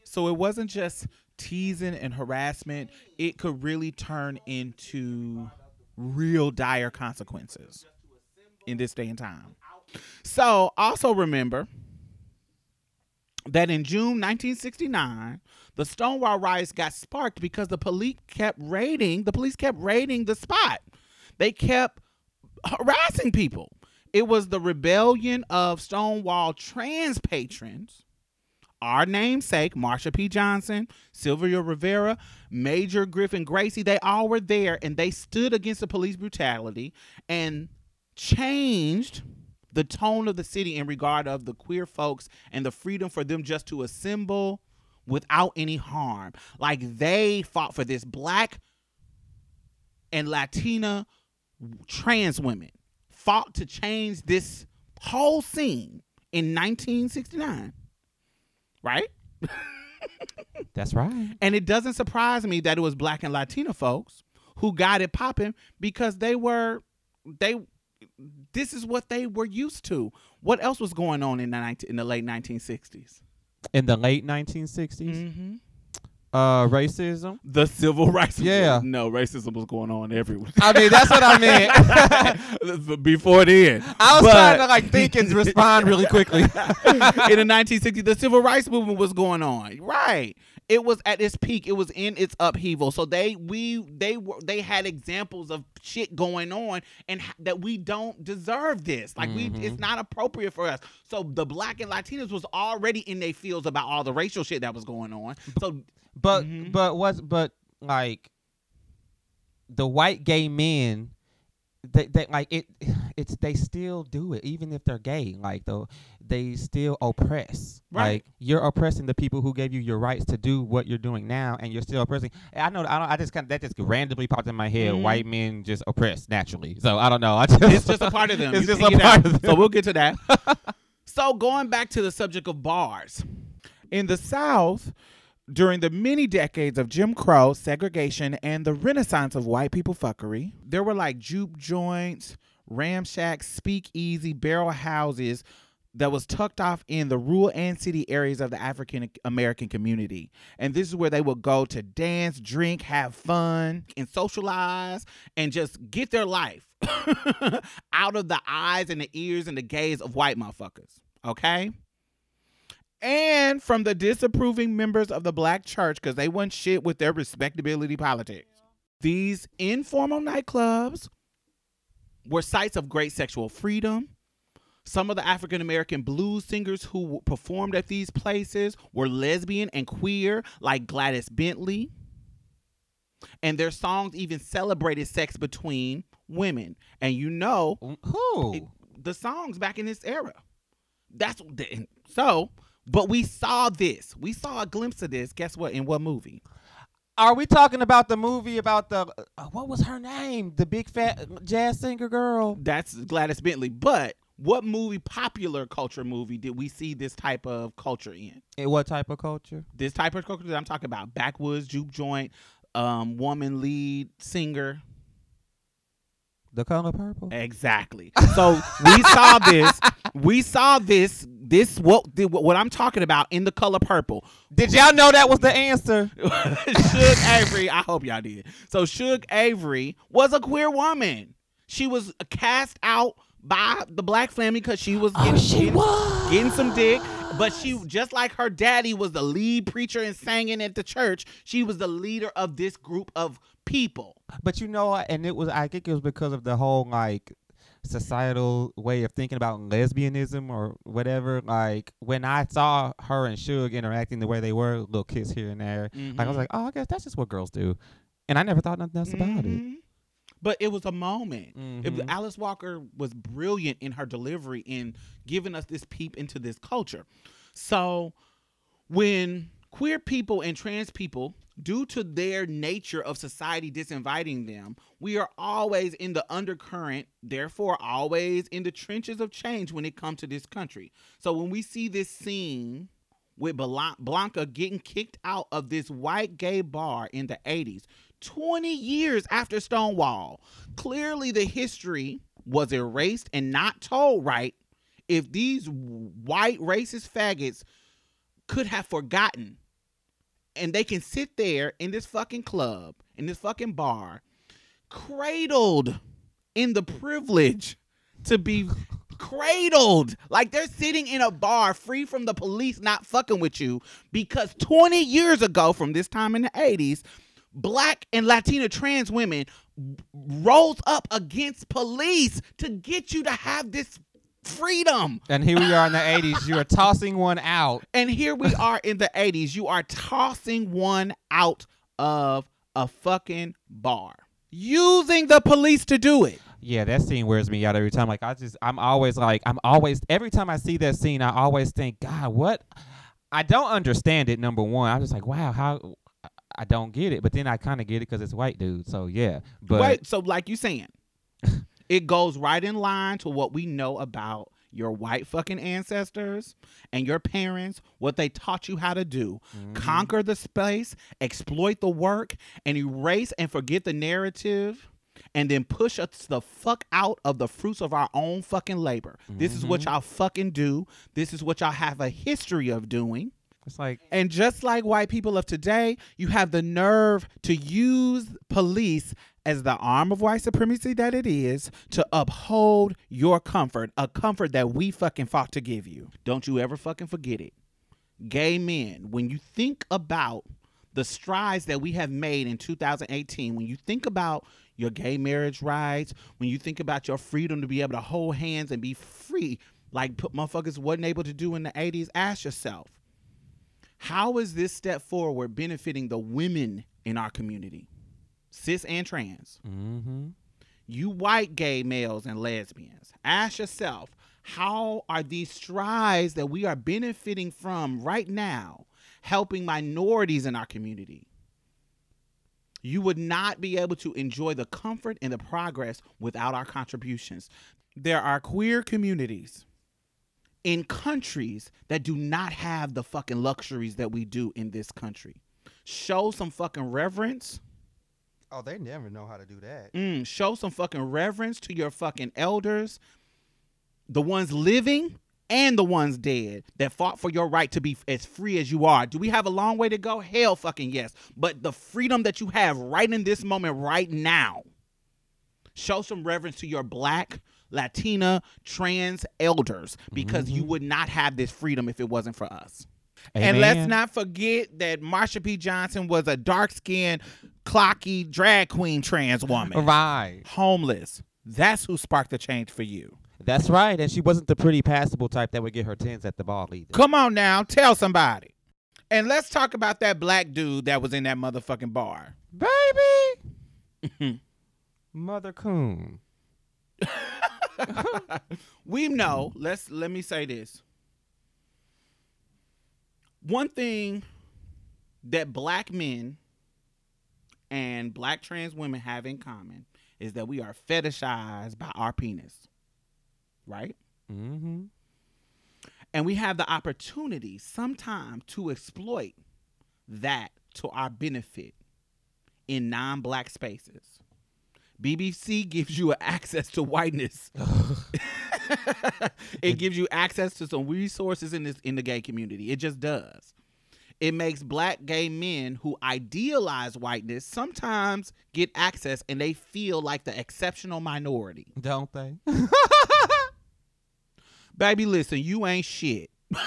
So it wasn't just teasing and harassment, it could really turn into real dire consequences in this day and time. So also remember that in June 1969, the Stonewall riots got sparked because the police kept raiding, the police kept raiding the spot. They kept harassing people. It was the rebellion of Stonewall trans patrons our namesake, Marsha P. Johnson, Sylvia Rivera, Major Griffin Gracy, they all were there and they stood against the police brutality and changed the tone of the city in regard of the queer folks and the freedom for them just to assemble without any harm. Like they fought for this black and Latina trans women fought to change this whole scene in 1969 right? <laughs> That's right. And it doesn't surprise me that it was black and Latina folks who got it popping because they were they this is what they were used to. What else was going on in the 19, in the late 1960s? In the late 1960s, Mm-hmm. uh, racism. The civil <laughs> rights. Yeah. No, racism was going on everywhere. I mean, that's what I meant. <laughs> Before then. I was But- trying to like think and respond really quickly. <laughs> in the 1960s, the civil rights movement was going on. Right. It was at its peak. It was in its upheaval. So they we they were they had examples of shit going on and that we don't deserve this. Like we Mhm. it's not appropriate for us. So the black and Latinos was already in their fields about all the racial shit that was going on. So But Mhm. but what's but like the white gay men they, they like it <sighs> it's they still do it even if they're gay like though they still oppress Right. like you're oppressing the people who gave you your rights to do what you're doing now and you're still oppressing i know i don't i just kind of that just randomly popped in my head Mhm. white men just oppress naturally so i don't know i just it's just a part of them. <laughs> it's You just a part of them So we'll get to that. <laughs> so going back to the subject of bars. In the South, during the many decades of Jim Crow, segregation, and the renaissance of white people fuckery, there were like juke joints, ramshacks, speakeasy, barrel houses that was tucked off in the rural and city areas of the African American community. And this is where they would go to dance, drink, have fun. and socialize and just get their life <coughs> out of the eyes and the ears and the gaze of white motherfuckers. Okay? And from the disapproving members of the black church because they want shit with their respectability politics. These informal nightclubs were sites of great sexual freedom. Some of the African American blues singers who performed at these places were lesbian and queer, like Gladys Bentley. And their songs even celebrated sex between women. And you know, who it- the songs back in this era. That's so. But we saw this. We saw a glimpse of this. Guess what? In what movie? Are we talking about the movie about the uh, what was her name? The big fat jazz singer girl. That's Gladys Bentley. But what movie, popular culture movie, did we see this type of culture in? And what type of culture? This type of culture that I'm talking about: backwoods, juke joint, um, woman lead singer. The color purple. Exactly. So we saw this. We saw this. This what what I'm talking about in the color purple. Did y'all know that was the answer? <laughs> Shug Avery. I hope y'all did. So Shug Avery was a queer woman. She was cast out by the black family because she was oh, getting, getting, was getting some dick. But she, just like her daddy was the lead preacher and singing at the church, she was the leader of this group of people. But you know, and it was. I think it was because of the whole like societal way of thinking about lesbianism or whatever. Like when I saw her and Shug interacting the way they were, little kiss here and there. Like I was Mhm. like, oh, I guess that's just what girls do, and I never thought nothing else about it. But it was a moment. It- Mhm. Alice Walker was brilliant in her delivery in giving us this peep into this culture. So when queer people and trans people, due to their nature of society disinviting them, we are always in the undercurrent, therefore always in the trenches of change when it comes to this country. So when we see this scene with Blanca getting kicked out of this white gay bar in the 80s, 20 years after Stonewall. Clearly, the history was erased and not told right if these white racist faggots could have forgotten. And they can sit there in this fucking club, in this fucking bar, cradled in the privilege to be cradled. Like they're sitting in a bar free from the police not fucking with you because 20 years ago, from this time in the 80s, black and Latina trans women rose up against police to get you to have this freedom. And here we are in the <laughs> '80s. You are tossing one out. And here we <laughs> are in the 80s. You are tossing one out of a fucking bar. Using the police to do it. Yeah, that scene wears me out every time. Like I just, I'm always like, I'm always every time I see that scene, I always think, God, what? I don't understand it. Number one, I'm just like, wow, how? I don't get it. But then I kind of get it because it's white dude. So yeah, but Wait, so like you saying, <laughs> it goes right in line to what we know about your white fucking ancestors and your parents, what they taught you how to do. Mhm. Conquer the space, exploit the work, and erase and forget the narrative. And then push us the fuck out of the fruits of our own fucking labor. This is what Mhm. y'all fucking do. This is what y'all have a history of doing. It's like And just like white people of today, you have the nerve to use police as the arm of white supremacy that it is to uphold your comfort, a comfort that we fucking fought to give you. Don't you ever fucking forget it. Gay men, when you think about the strides that we have made in 2018, when you think about your gay marriage rights, when you think about your freedom to be able to hold hands and be free, like motherfuckers wasn't able to do in the 80s, ask yourself, how is this step forward benefiting the women in our community, cis and trans? mm-hmm. You white gay males and lesbians, ask yourself, how are these strides that we are benefiting from right now helping minorities in our community? You would not be able to enjoy the comfort and the progress without our contributions. There are queer communities in countries that do not have the fucking luxuries that we do in this country. Show some fucking reverence. Oh, they never know how to do that. Mm, show some fucking reverence to your fucking elders, the ones living and the ones dead that fought for your right to be as free as you are. Do we have a long way to go? Hell fucking yes. But the freedom that you have right in this moment, right now, show some reverence to your black, Latina, trans elders because you mm-hmm. would not have this freedom if it wasn't for us. And let's not forget that Marsha P. Johnson was a dark skinned, clocky drag queen trans woman. Right. Homeless. That's who sparked the change for you. That's right. And she wasn't the pretty passable type that would get her tens at the ball either. Come on now, tell somebody. And let's talk about that black dude that was in that motherfucking bar. Baby. <laughs> Mother Coon. <laughs> <laughs> we know, let's let me say this. One thing that black men and black trans women have in common is that we are fetishized by our penis. Right? Mm-hmm. And we have the opportunity sometime to exploit that to our benefit in non black spaces. BBC gives you access to whiteness. <laughs> it gives you access to some resources in this in the gay community. It just does. It makes black gay men who idealize whiteness sometimes get access and they feel like the exceptional minority. Don't they? <laughs> Baby, listen, you ain't shit. <laughs>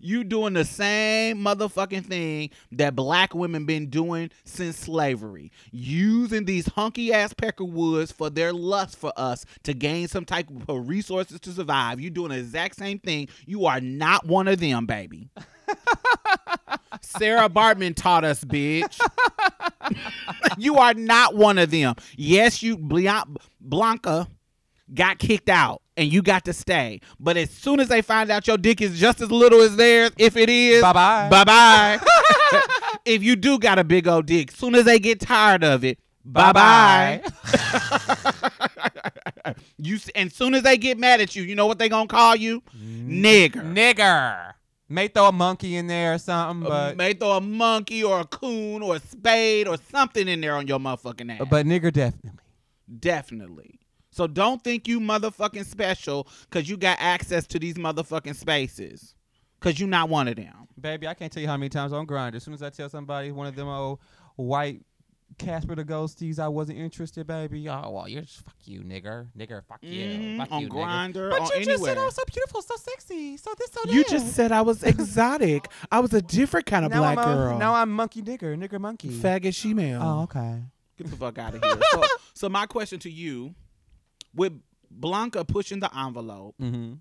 you doing the same motherfucking thing that black women been doing since slavery. Using these hunky ass peckerwoods for their lust for us to gain some type of resources to survive. You doing the exact same thing. You are not one of them, baby. Sarah Baartman taught us, bitch. <laughs> you are not one of them. Yes, you Blanca got kicked out and you got to stay. But as soon as they find out your dick is just as little as theirs, if it is, Bye bye. bye bye. <laughs> if you do got a big old dick, soon as they get tired of it, bye bye. <laughs> you and soon as they get mad at you, you know what they gonna call you? Nigger. Nigger. May throw a monkey in there or something, Uh, but may throw a monkey or a coon or a spade or something in there on your motherfucking ass. but nigger definitely. Definitely. So don't think you motherfucking special because you got access to these motherfucking spaces. Because you not one of them. Baby, I can't tell you how many times on grind. As soon as I tell somebody one of them old white Casper the Ghosties I wasn't interested, baby. Oh well, you're just fuck you, nigger, nigger, fuck you, Mhm, fuck on you, nigger. Grindr, But you just anywhere. said I was so beautiful, so sexy, so this, so that. You just said I was exotic. I was a different kind of now black I'm a, girl. Now I'm monkey nigger, nigger monkey. faggot shemale. Oh, okay. Get the fuck out of here. so, <laughs> so my question to you, with Blanca pushing the envelope, Mm-hmm.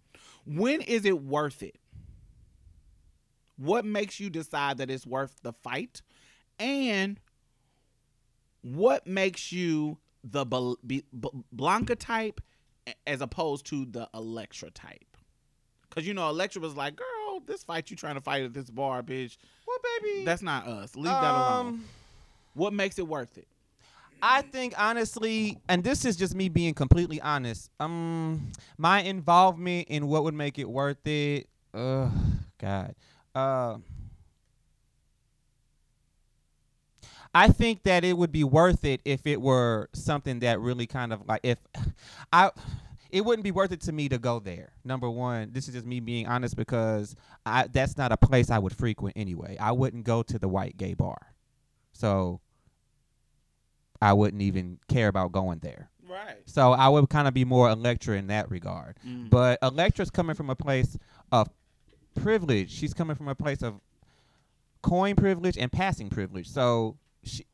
when is it worth it? What makes you decide that it's worth the fight? And what makes you the Be- B- Blanca type as opposed to the Elektra type? Because, you know, Elektra was like, girl, this fight you trying to fight at this bar, bitch, Well, baby, that's not us. Leave that alone. um, What makes it worth it? I think honestly, and this is just me being completely honest. Um, my involvement in what would make it worth it. Ugh, God. Uh, I think that it would be worth it if it were something that really kind of like if <sighs> I. It wouldn't be worth it to me to go there. Number one, this is just me being honest because I that's not a place I would frequent anyway. I wouldn't go to the white gay bar, so I wouldn't even care about going there. Right. So I would kind of be more Elektra in that regard. Mm. But Elektra's coming from a place of privilege. She's coming from a place of coin privilege and passing privilege. So she,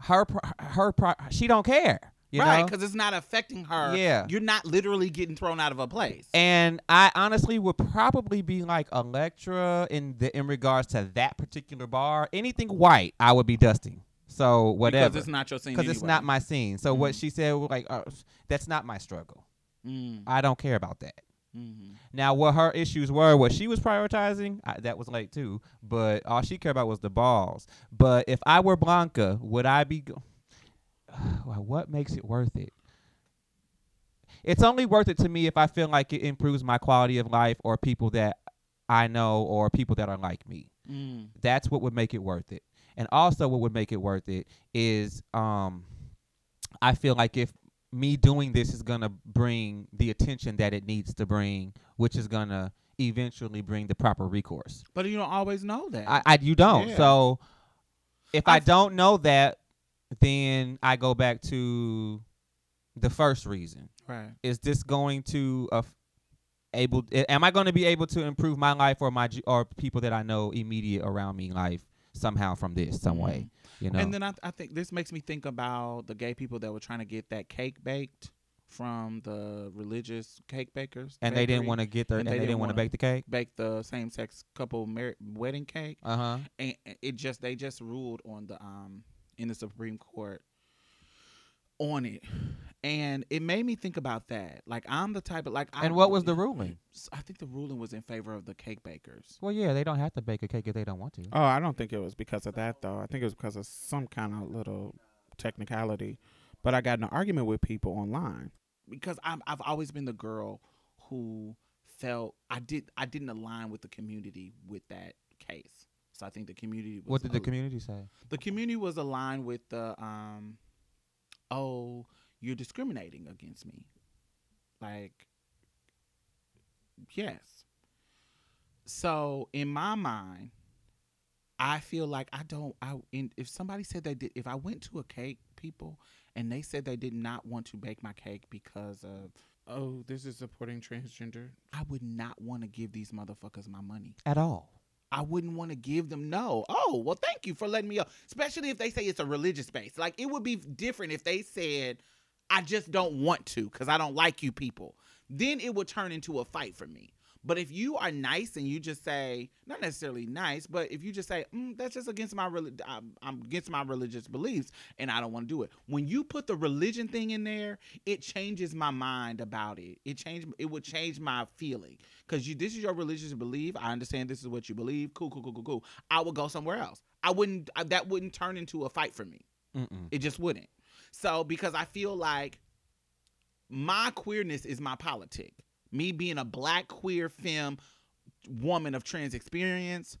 her, her, pro- she don't care. You right, because it's not affecting her. Yeah. You're not literally getting thrown out of a place. And I honestly would probably be like Electra in the in regards to that particular bar. Anything white, I would be dusting. So whatever. Because it's not your scene. because it's not my scene. So what Mhm. she said, was like, uh, that's not my struggle. Mm, I don't care about that. mhm. Now, what her issues were, what she was prioritizing, I, that was late too. But all she cared about was the balls. But if I were Blanca, would I be? Go- <sighs> what makes it worth it? It's only worth it to me if I feel like it improves my quality of life or people that I know or people that are like me Mm. that's what would make it worth it. And also what would make it worth it is um I feel like if me doing this is going to bring the attention that it needs to bring, which is going to eventually bring the proper recourse. But you don't always know that. I, I you don't. Yeah. So if I don't know that, then I go back to the first reason. right. Is this going to uh, able? Am I going to be able to improve my life or my or people that I know immediate around me life somehow from this some way? You know. And then I, I think this makes me think about the gay people that were trying to get that cake baked from the religious cake bakers. and they didn't want to get their and, and they, they didn't didn't want to wanna- bake the cake. bake the same sex couple mar- wedding cake, Uh huh. and it just they just ruled on the um in the Supreme Court on it, and it made me think about that. Like I'm the type of like. I, And what was the ruling? I think the ruling was in favor of the cake bakers. Well, yeah, they don't have to bake a cake if they don't want to. Oh, I don't think it was because of that though. I think it was because of some kind of little technicality. But I got in an argument with people online. because I'm, I've always been the girl who felt I did I didn't align with the community with that case. So I think the community was What did the community say? the community was aligned with the um "Oh, you're discriminating against me." Like, yes. So in my mind, I feel like I don't. I in, if somebody said they did, if I went to a cake people and they said they did not want to bake my cake because of oh this is supporting transgender, I would not want to give these motherfuckers my money. At all. I wouldn't want to give them no. Oh, well, thank you for letting me up. Especially if they say it's a religious base. Like it would be different if they said, I just don't want to because I don't like you people. Then it will turn into a fight for me. But if you are nice and you just say, not necessarily nice, but if you just say, mm, that's just against my I'm, I'm against my religious beliefs and I don't want to do it. When you put the religion thing in there, it changes my mind about it. It changed. It would change my feeling because you. This is your religious belief. I understand this is what you believe. Cool, cool, cool, cool, cool. I would go somewhere else. I wouldn't. I, that wouldn't turn into a fight for me. Mm-mm. It just wouldn't. So because I feel like my queerness is my politic. Me being a black queer femme woman of trans experience,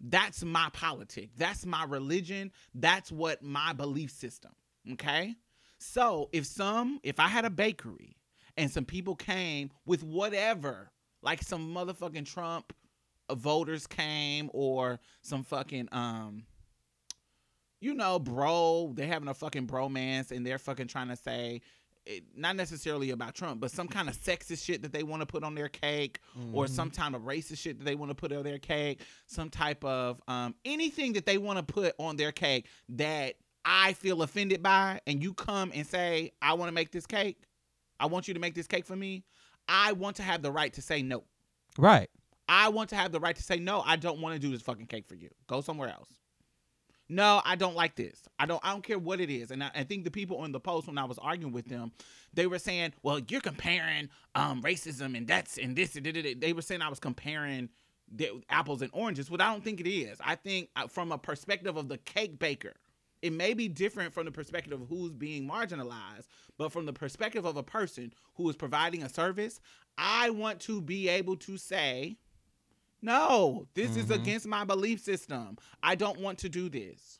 that's my politic. That's my religion. That's what my belief system. Okay? So if some if I had a bakery and some people came with whatever, like some motherfucking Trump voters came or some fucking um you know, bro, they're having a fucking bromance and they're fucking trying to say it, not necessarily about Trump, but some kind of sexist shit that they want to put on their cake, or some kind of racist shit that they want to put on their cake, some type of um, anything that they want to put on their cake that I feel offended by, and you come and say, I want to make this cake, I want you to make this cake for me, I want to have the right to say no. Right. I want to have the right to say no. I don't want to do this fucking cake for you. Go somewhere else. No, I don't like this. I don't. I don't care what it is. And I, I think the people on the post when I was arguing with them, they were saying, "Well, you're comparing um racism and that's and this." And da, da, da." they were saying I was comparing the apples and oranges, but I don't think it is. I think uh, from a perspective of the cake baker, it may be different from the perspective of who's being marginalized, but from the perspective of a person who is providing a service, I want to be able to say, no, this is Mhm. against my belief system. I don't want to do this.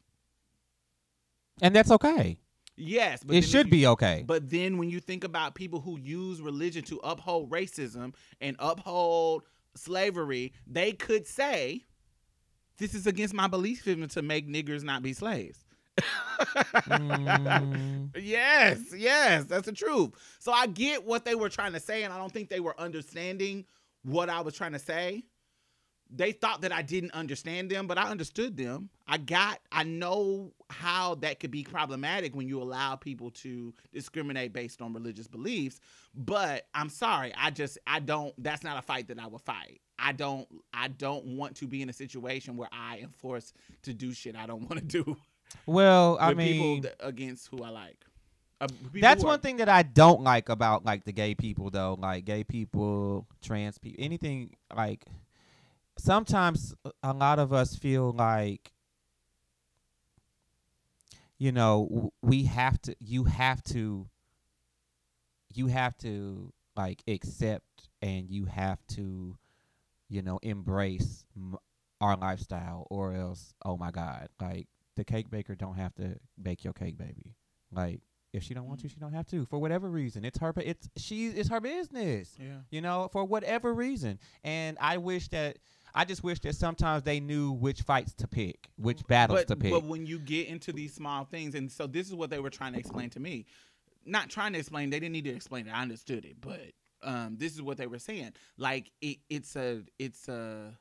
And that's okay. Yes, but it should you- be okay. But then when you think about people who use religion to uphold racism and uphold slavery, they could say, this is against my belief system to make niggers not be slaves. Mm. <laughs> Yes, yes, that's the truth. So I get what they were trying to say, and I don't think they were understanding what I was trying to say. They thought that I didn't understand them, but I understood them. I got, I know how that could be problematic when you allow people to discriminate based on religious beliefs. But I'm sorry, I just, I don't, that's not a fight that I would fight. I don't, I don't want to be in a situation where I am forced to do shit I don't <laughs> want to do well, I mean, people against who I like. Uh, That's who are- one thing that I don't like about like the gay people though, like gay people, trans people, anything like sometimes a lot of us feel like you know, we have to you have to you have to like accept and you have to you know embrace m- our lifestyle or else oh my god, like the cake baker don't have to bake your cake baby. Like if she don't want to, mm. she don't have to for whatever reason. It's her. It's she. It's her business. Yeah. You know, for whatever reason. And I wish that I just wish that sometimes they knew which fights to pick, which battles but, to pick. But when you get into these small things, and so this is what they were trying to explain to me. Not trying to explain, they didn't need to explain it. I understood it, but um, this is what they were saying. Like it, it's a, it's a,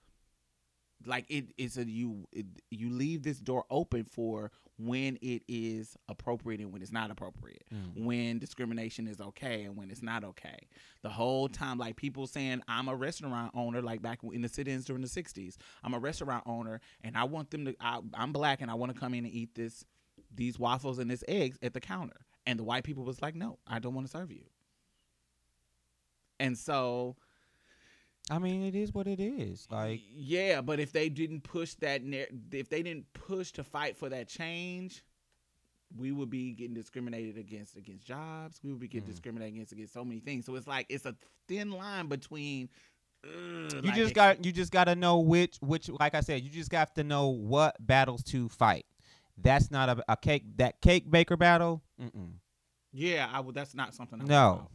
like it is a you, it, you leave this door open for when it is appropriate and when it's not appropriate. Mm. when discrimination is okay and when it's not okay. The whole time, like people saying, I'm a restaurant owner, like back in the sit-ins during the '60s. I'm a restaurant owner, and I want them to. I, I'm black, and I want to come in and eat this, these waffles and this eggs at the counter. And the white people was like, No, I don't want to serve you. And so, I mean, it is what it is. Like yeah, but if they didn't push that, if they didn't push to fight for that change, we would be getting discriminated against against jobs. We would be getting Mm. discriminated against against so many things. So it's like it's a thin line between. ugh, you like just ex- got you just got to know which which like I said, you just have to know what battles to fight. That's not a, a cake that cake baker battle. Mm-mm. Yeah, I would. That's not something. I No.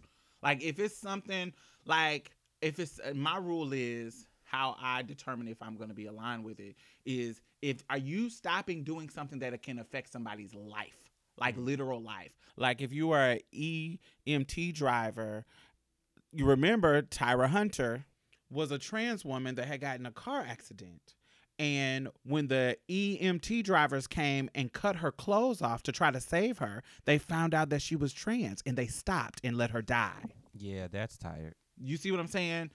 Like if it's something like if it's uh, my rule is how I determine if I'm going to be aligned with it is if are you stopping doing something that can affect somebody's life, like literal life. Like if you are an EMT driver, you remember Tyra Hunter was a trans woman that had gotten a car accident. And when the EMT drivers came and cut her clothes off to try to save her, they found out that she was trans and they stopped and let her die. Yeah, that's tired. You see what I'm saying?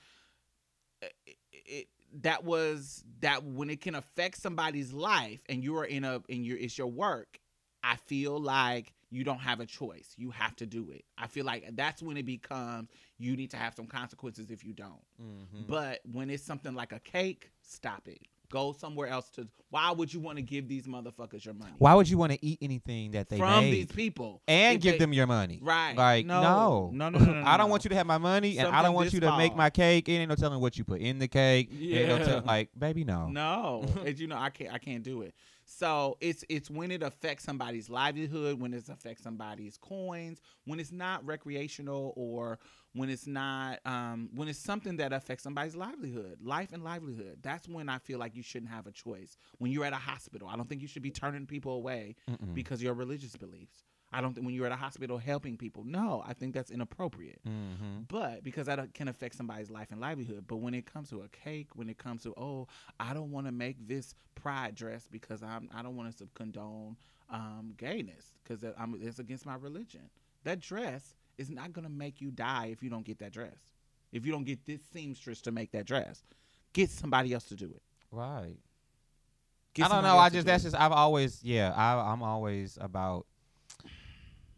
It, it, that was that when it can affect somebody's life and you are in a in your it's your work. I feel like you don't have a choice. You have to do it. I feel like that's when it becomes you need to have some consequences if you don't. Mm-hmm. But when it's something like a cake, stop it. Go somewhere else to. Why would you want to give these motherfuckers your money Why would you want to eat anything that they from made these people and If give they- them your money? right? Like no, no, no, no, no, no, <laughs> I don't want you to have my money, and I don't want this you to make small. my cake. It ain't no telling what you put in the cake. It ain't no Yeah. tell- like baby, no. No, <laughs> as you know, I can't. I can't do it. So it's it's when it affects somebody's livelihood, when it affects somebody's coins, when it's not recreational, or when it's not um, when it's something that affects somebody's livelihood, life and livelihood. That's when I feel like you shouldn't have a choice. When you're at a hospital, I don't think you should be turning people away Mm-mm. because of your religious beliefs. I don't think when you're at a hospital helping people. No, I think that's inappropriate. Mhm. But because that uh, can affect somebody's life and livelihood. But when it comes to a cake, when it comes to oh, I don't want to make this pride dress because I'm I don't want to condone um, gayness because I'm it's against my religion. That dress is not gonna make you die if you don't get that dress. If you don't get this seamstress to make that dress, get somebody else to do it. Right. Get I don't know. I just that's it. just I've always yeah I I'm always about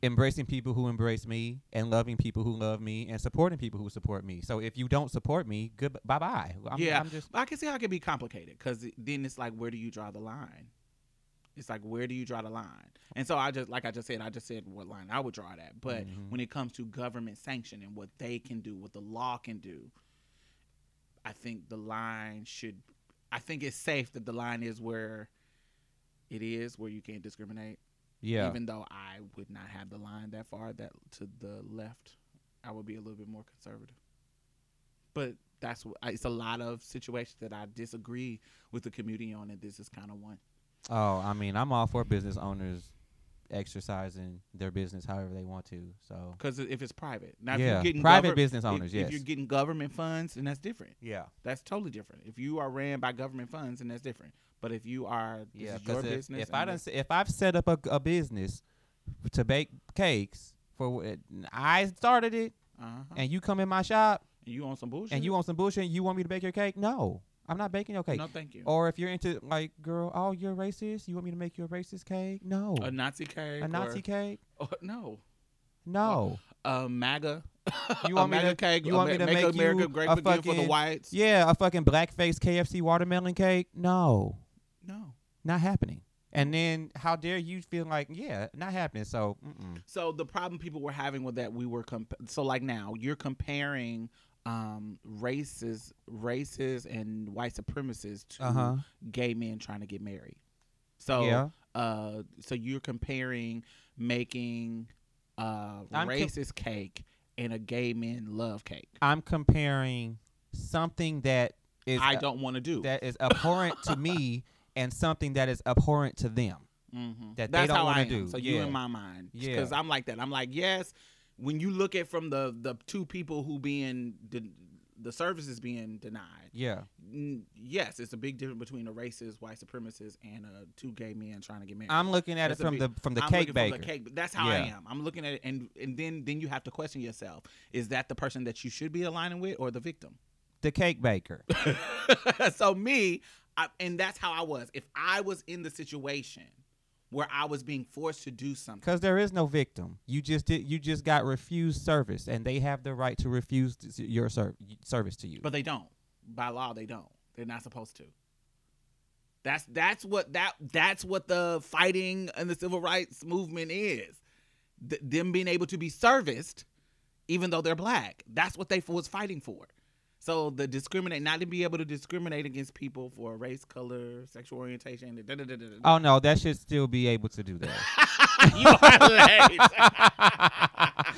embracing people who embrace me and loving people who love me and supporting people who support me. So if you don't support me, good bye bye. I'm, Yeah. I'm just I can see how it can be complicated because then it's like, where do you draw the line? It's like, where do you draw the line? And so I just, like I just said, I just said what line I would draw that. at. But Mhm. when it comes to government sanction and what they can do, what the law can do, I think the line should, I think it's safe that the line is where it is, where you can't discriminate. yeah. Even though I would not have the line that far, that to the left, I would be a little bit more conservative. But that's what it's a lot of situations that I disagree with the community on, and this is kind of one. Oh, I mean, I'm all for business owners exercising their business however they want to. So Because if it's private, now if yeah, you're getting private gover- business owners. if, yes. you're getting government funds, then that's different. yeah. That's totally different. If you are ran by government funds, then that's different. But if you are, this Yeah, your if, business. if I and done, if I've set up a, a business to bake cakes for I started it, uh-huh. and you come in my shop and you on some bullshit, and you want some bullshit, and you want me to bake your cake? No, I'm not baking your cake. no, thank you. Or if you're into like, girl, oh, you're racist. You want me to make you a racist cake? No, a Nazi cake, a Nazi or, cake? or- no, No. a MAGA. You <laughs> a want me MAGA to- cake? you want me to make, make America you great a again for the whites? Yeah, a fucking blackface KFC watermelon cake? No, No. not happening. And then how dare you feel like, yeah, not happening. So, mm-mm. So the problem people were having with that we were comp- so like now you're comparing um races races and white supremacists to Uh-huh. gay men trying to get married. So yeah, uh so you're comparing making uh I'm com- racist cake and a gay men love cake. I'm comparing something that is I don't want to do. that is abhorrent to me <laughs> and something that is abhorrent to them. Mm-hmm. that they don't wanna do. So you Yeah. in my mind, Yeah. because I'm like that. I'm like, yes. When you look at from the the two people who being de- the services being denied, Yeah, yes, it's a big difference between a racist white supremacist and a two gay men trying to get married. I'm looking at That's it from big- the from the I'm cake baker. The cake, that's how I am. I'm looking at it, and and then then you have to question yourself: Is that the person that you should be aligning with, or the victim? The cake baker. <laughs> so me, I, and that's how I was. If I was in the situation where I was being forced to do something, Because there is no victim. You just did. You just got refused service, and they have the right to refuse your ser- service to you. but they don't. By law, they don't. They're not supposed to. That's that's what that that's what the fighting and the civil rights movement is. Th- them being able to be serviced, even though they're black. That's what they was fighting for. So the discriminate, not to be able to discriminate against people for race, color, sexual orientation. Da, da, da. Oh no, that should still be able to do that. <laughs> you are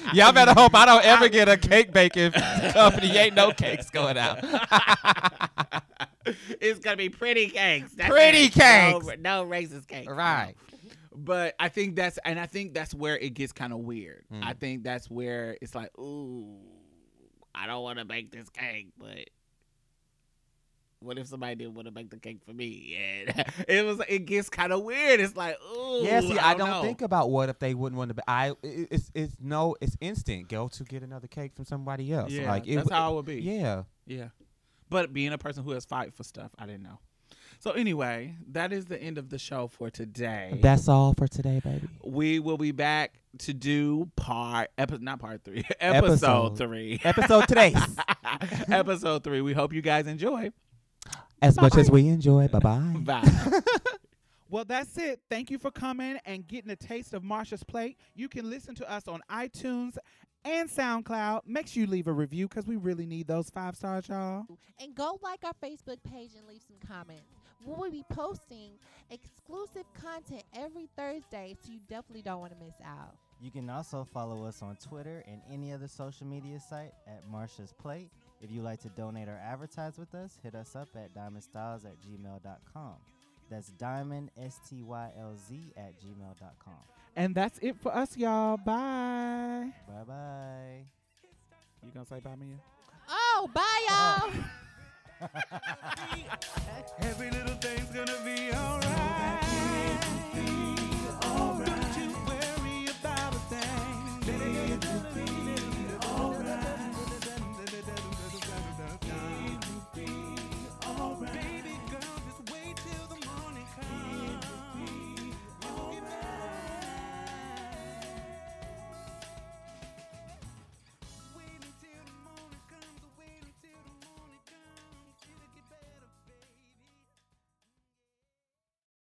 late. <laughs> Y'all better hope I don't ever get a cake baking <laughs> company. Ain't no cakes going out. it's gonna be pretty cakes. That's Pretty it. cakes. No, no racist cakes. no. Right. But I think that's and I think that's where it gets kind of weird. Mm. I think that's where it's like, ooh, I don't want to make this cake, but what if somebody didn't want to make the cake for me? And <laughs> it was it gets kind of weird. It's like, ooh, Yeah, see, I don't know. think about what if they wouldn't want to. Be, I it's it's no, it's instant. Go to get another cake from somebody else. Yeah, like it, that's how it would be. Yeah. Yeah. But being a person who has fight for stuff, I didn't know. So anyway, that is the end of the show for today. That's all for today, baby. we will be back to do part episode not part three. <laughs> Episode. Episode, three. Episode today. <laughs> episode three. We hope you guys enjoy. as much as we enjoy. <laughs> Bye bye. Bye. Well, that's it. Thank you for coming and getting a taste of Marsha's plate. You can listen to us on iTunes and SoundCloud. Make sure you leave a review because we really need those five stars, y'all. And go like our Facebook page and leave some comments. We will be posting exclusive content every Thursday, so you definitely don't want to miss out. You can also follow us on Twitter and any other social media site at Marsha's Plate. If you'd like to donate or advertise with us, hit us up at diamondstylz at gmail.com. That's diamond, S T Y L Z, at gmail.com. And that's it for us, y'all. Bye. Bye bye. You gonna say bye, Mia? Oh, bye, y'all. <laughs> Every little thing's gonna be alright.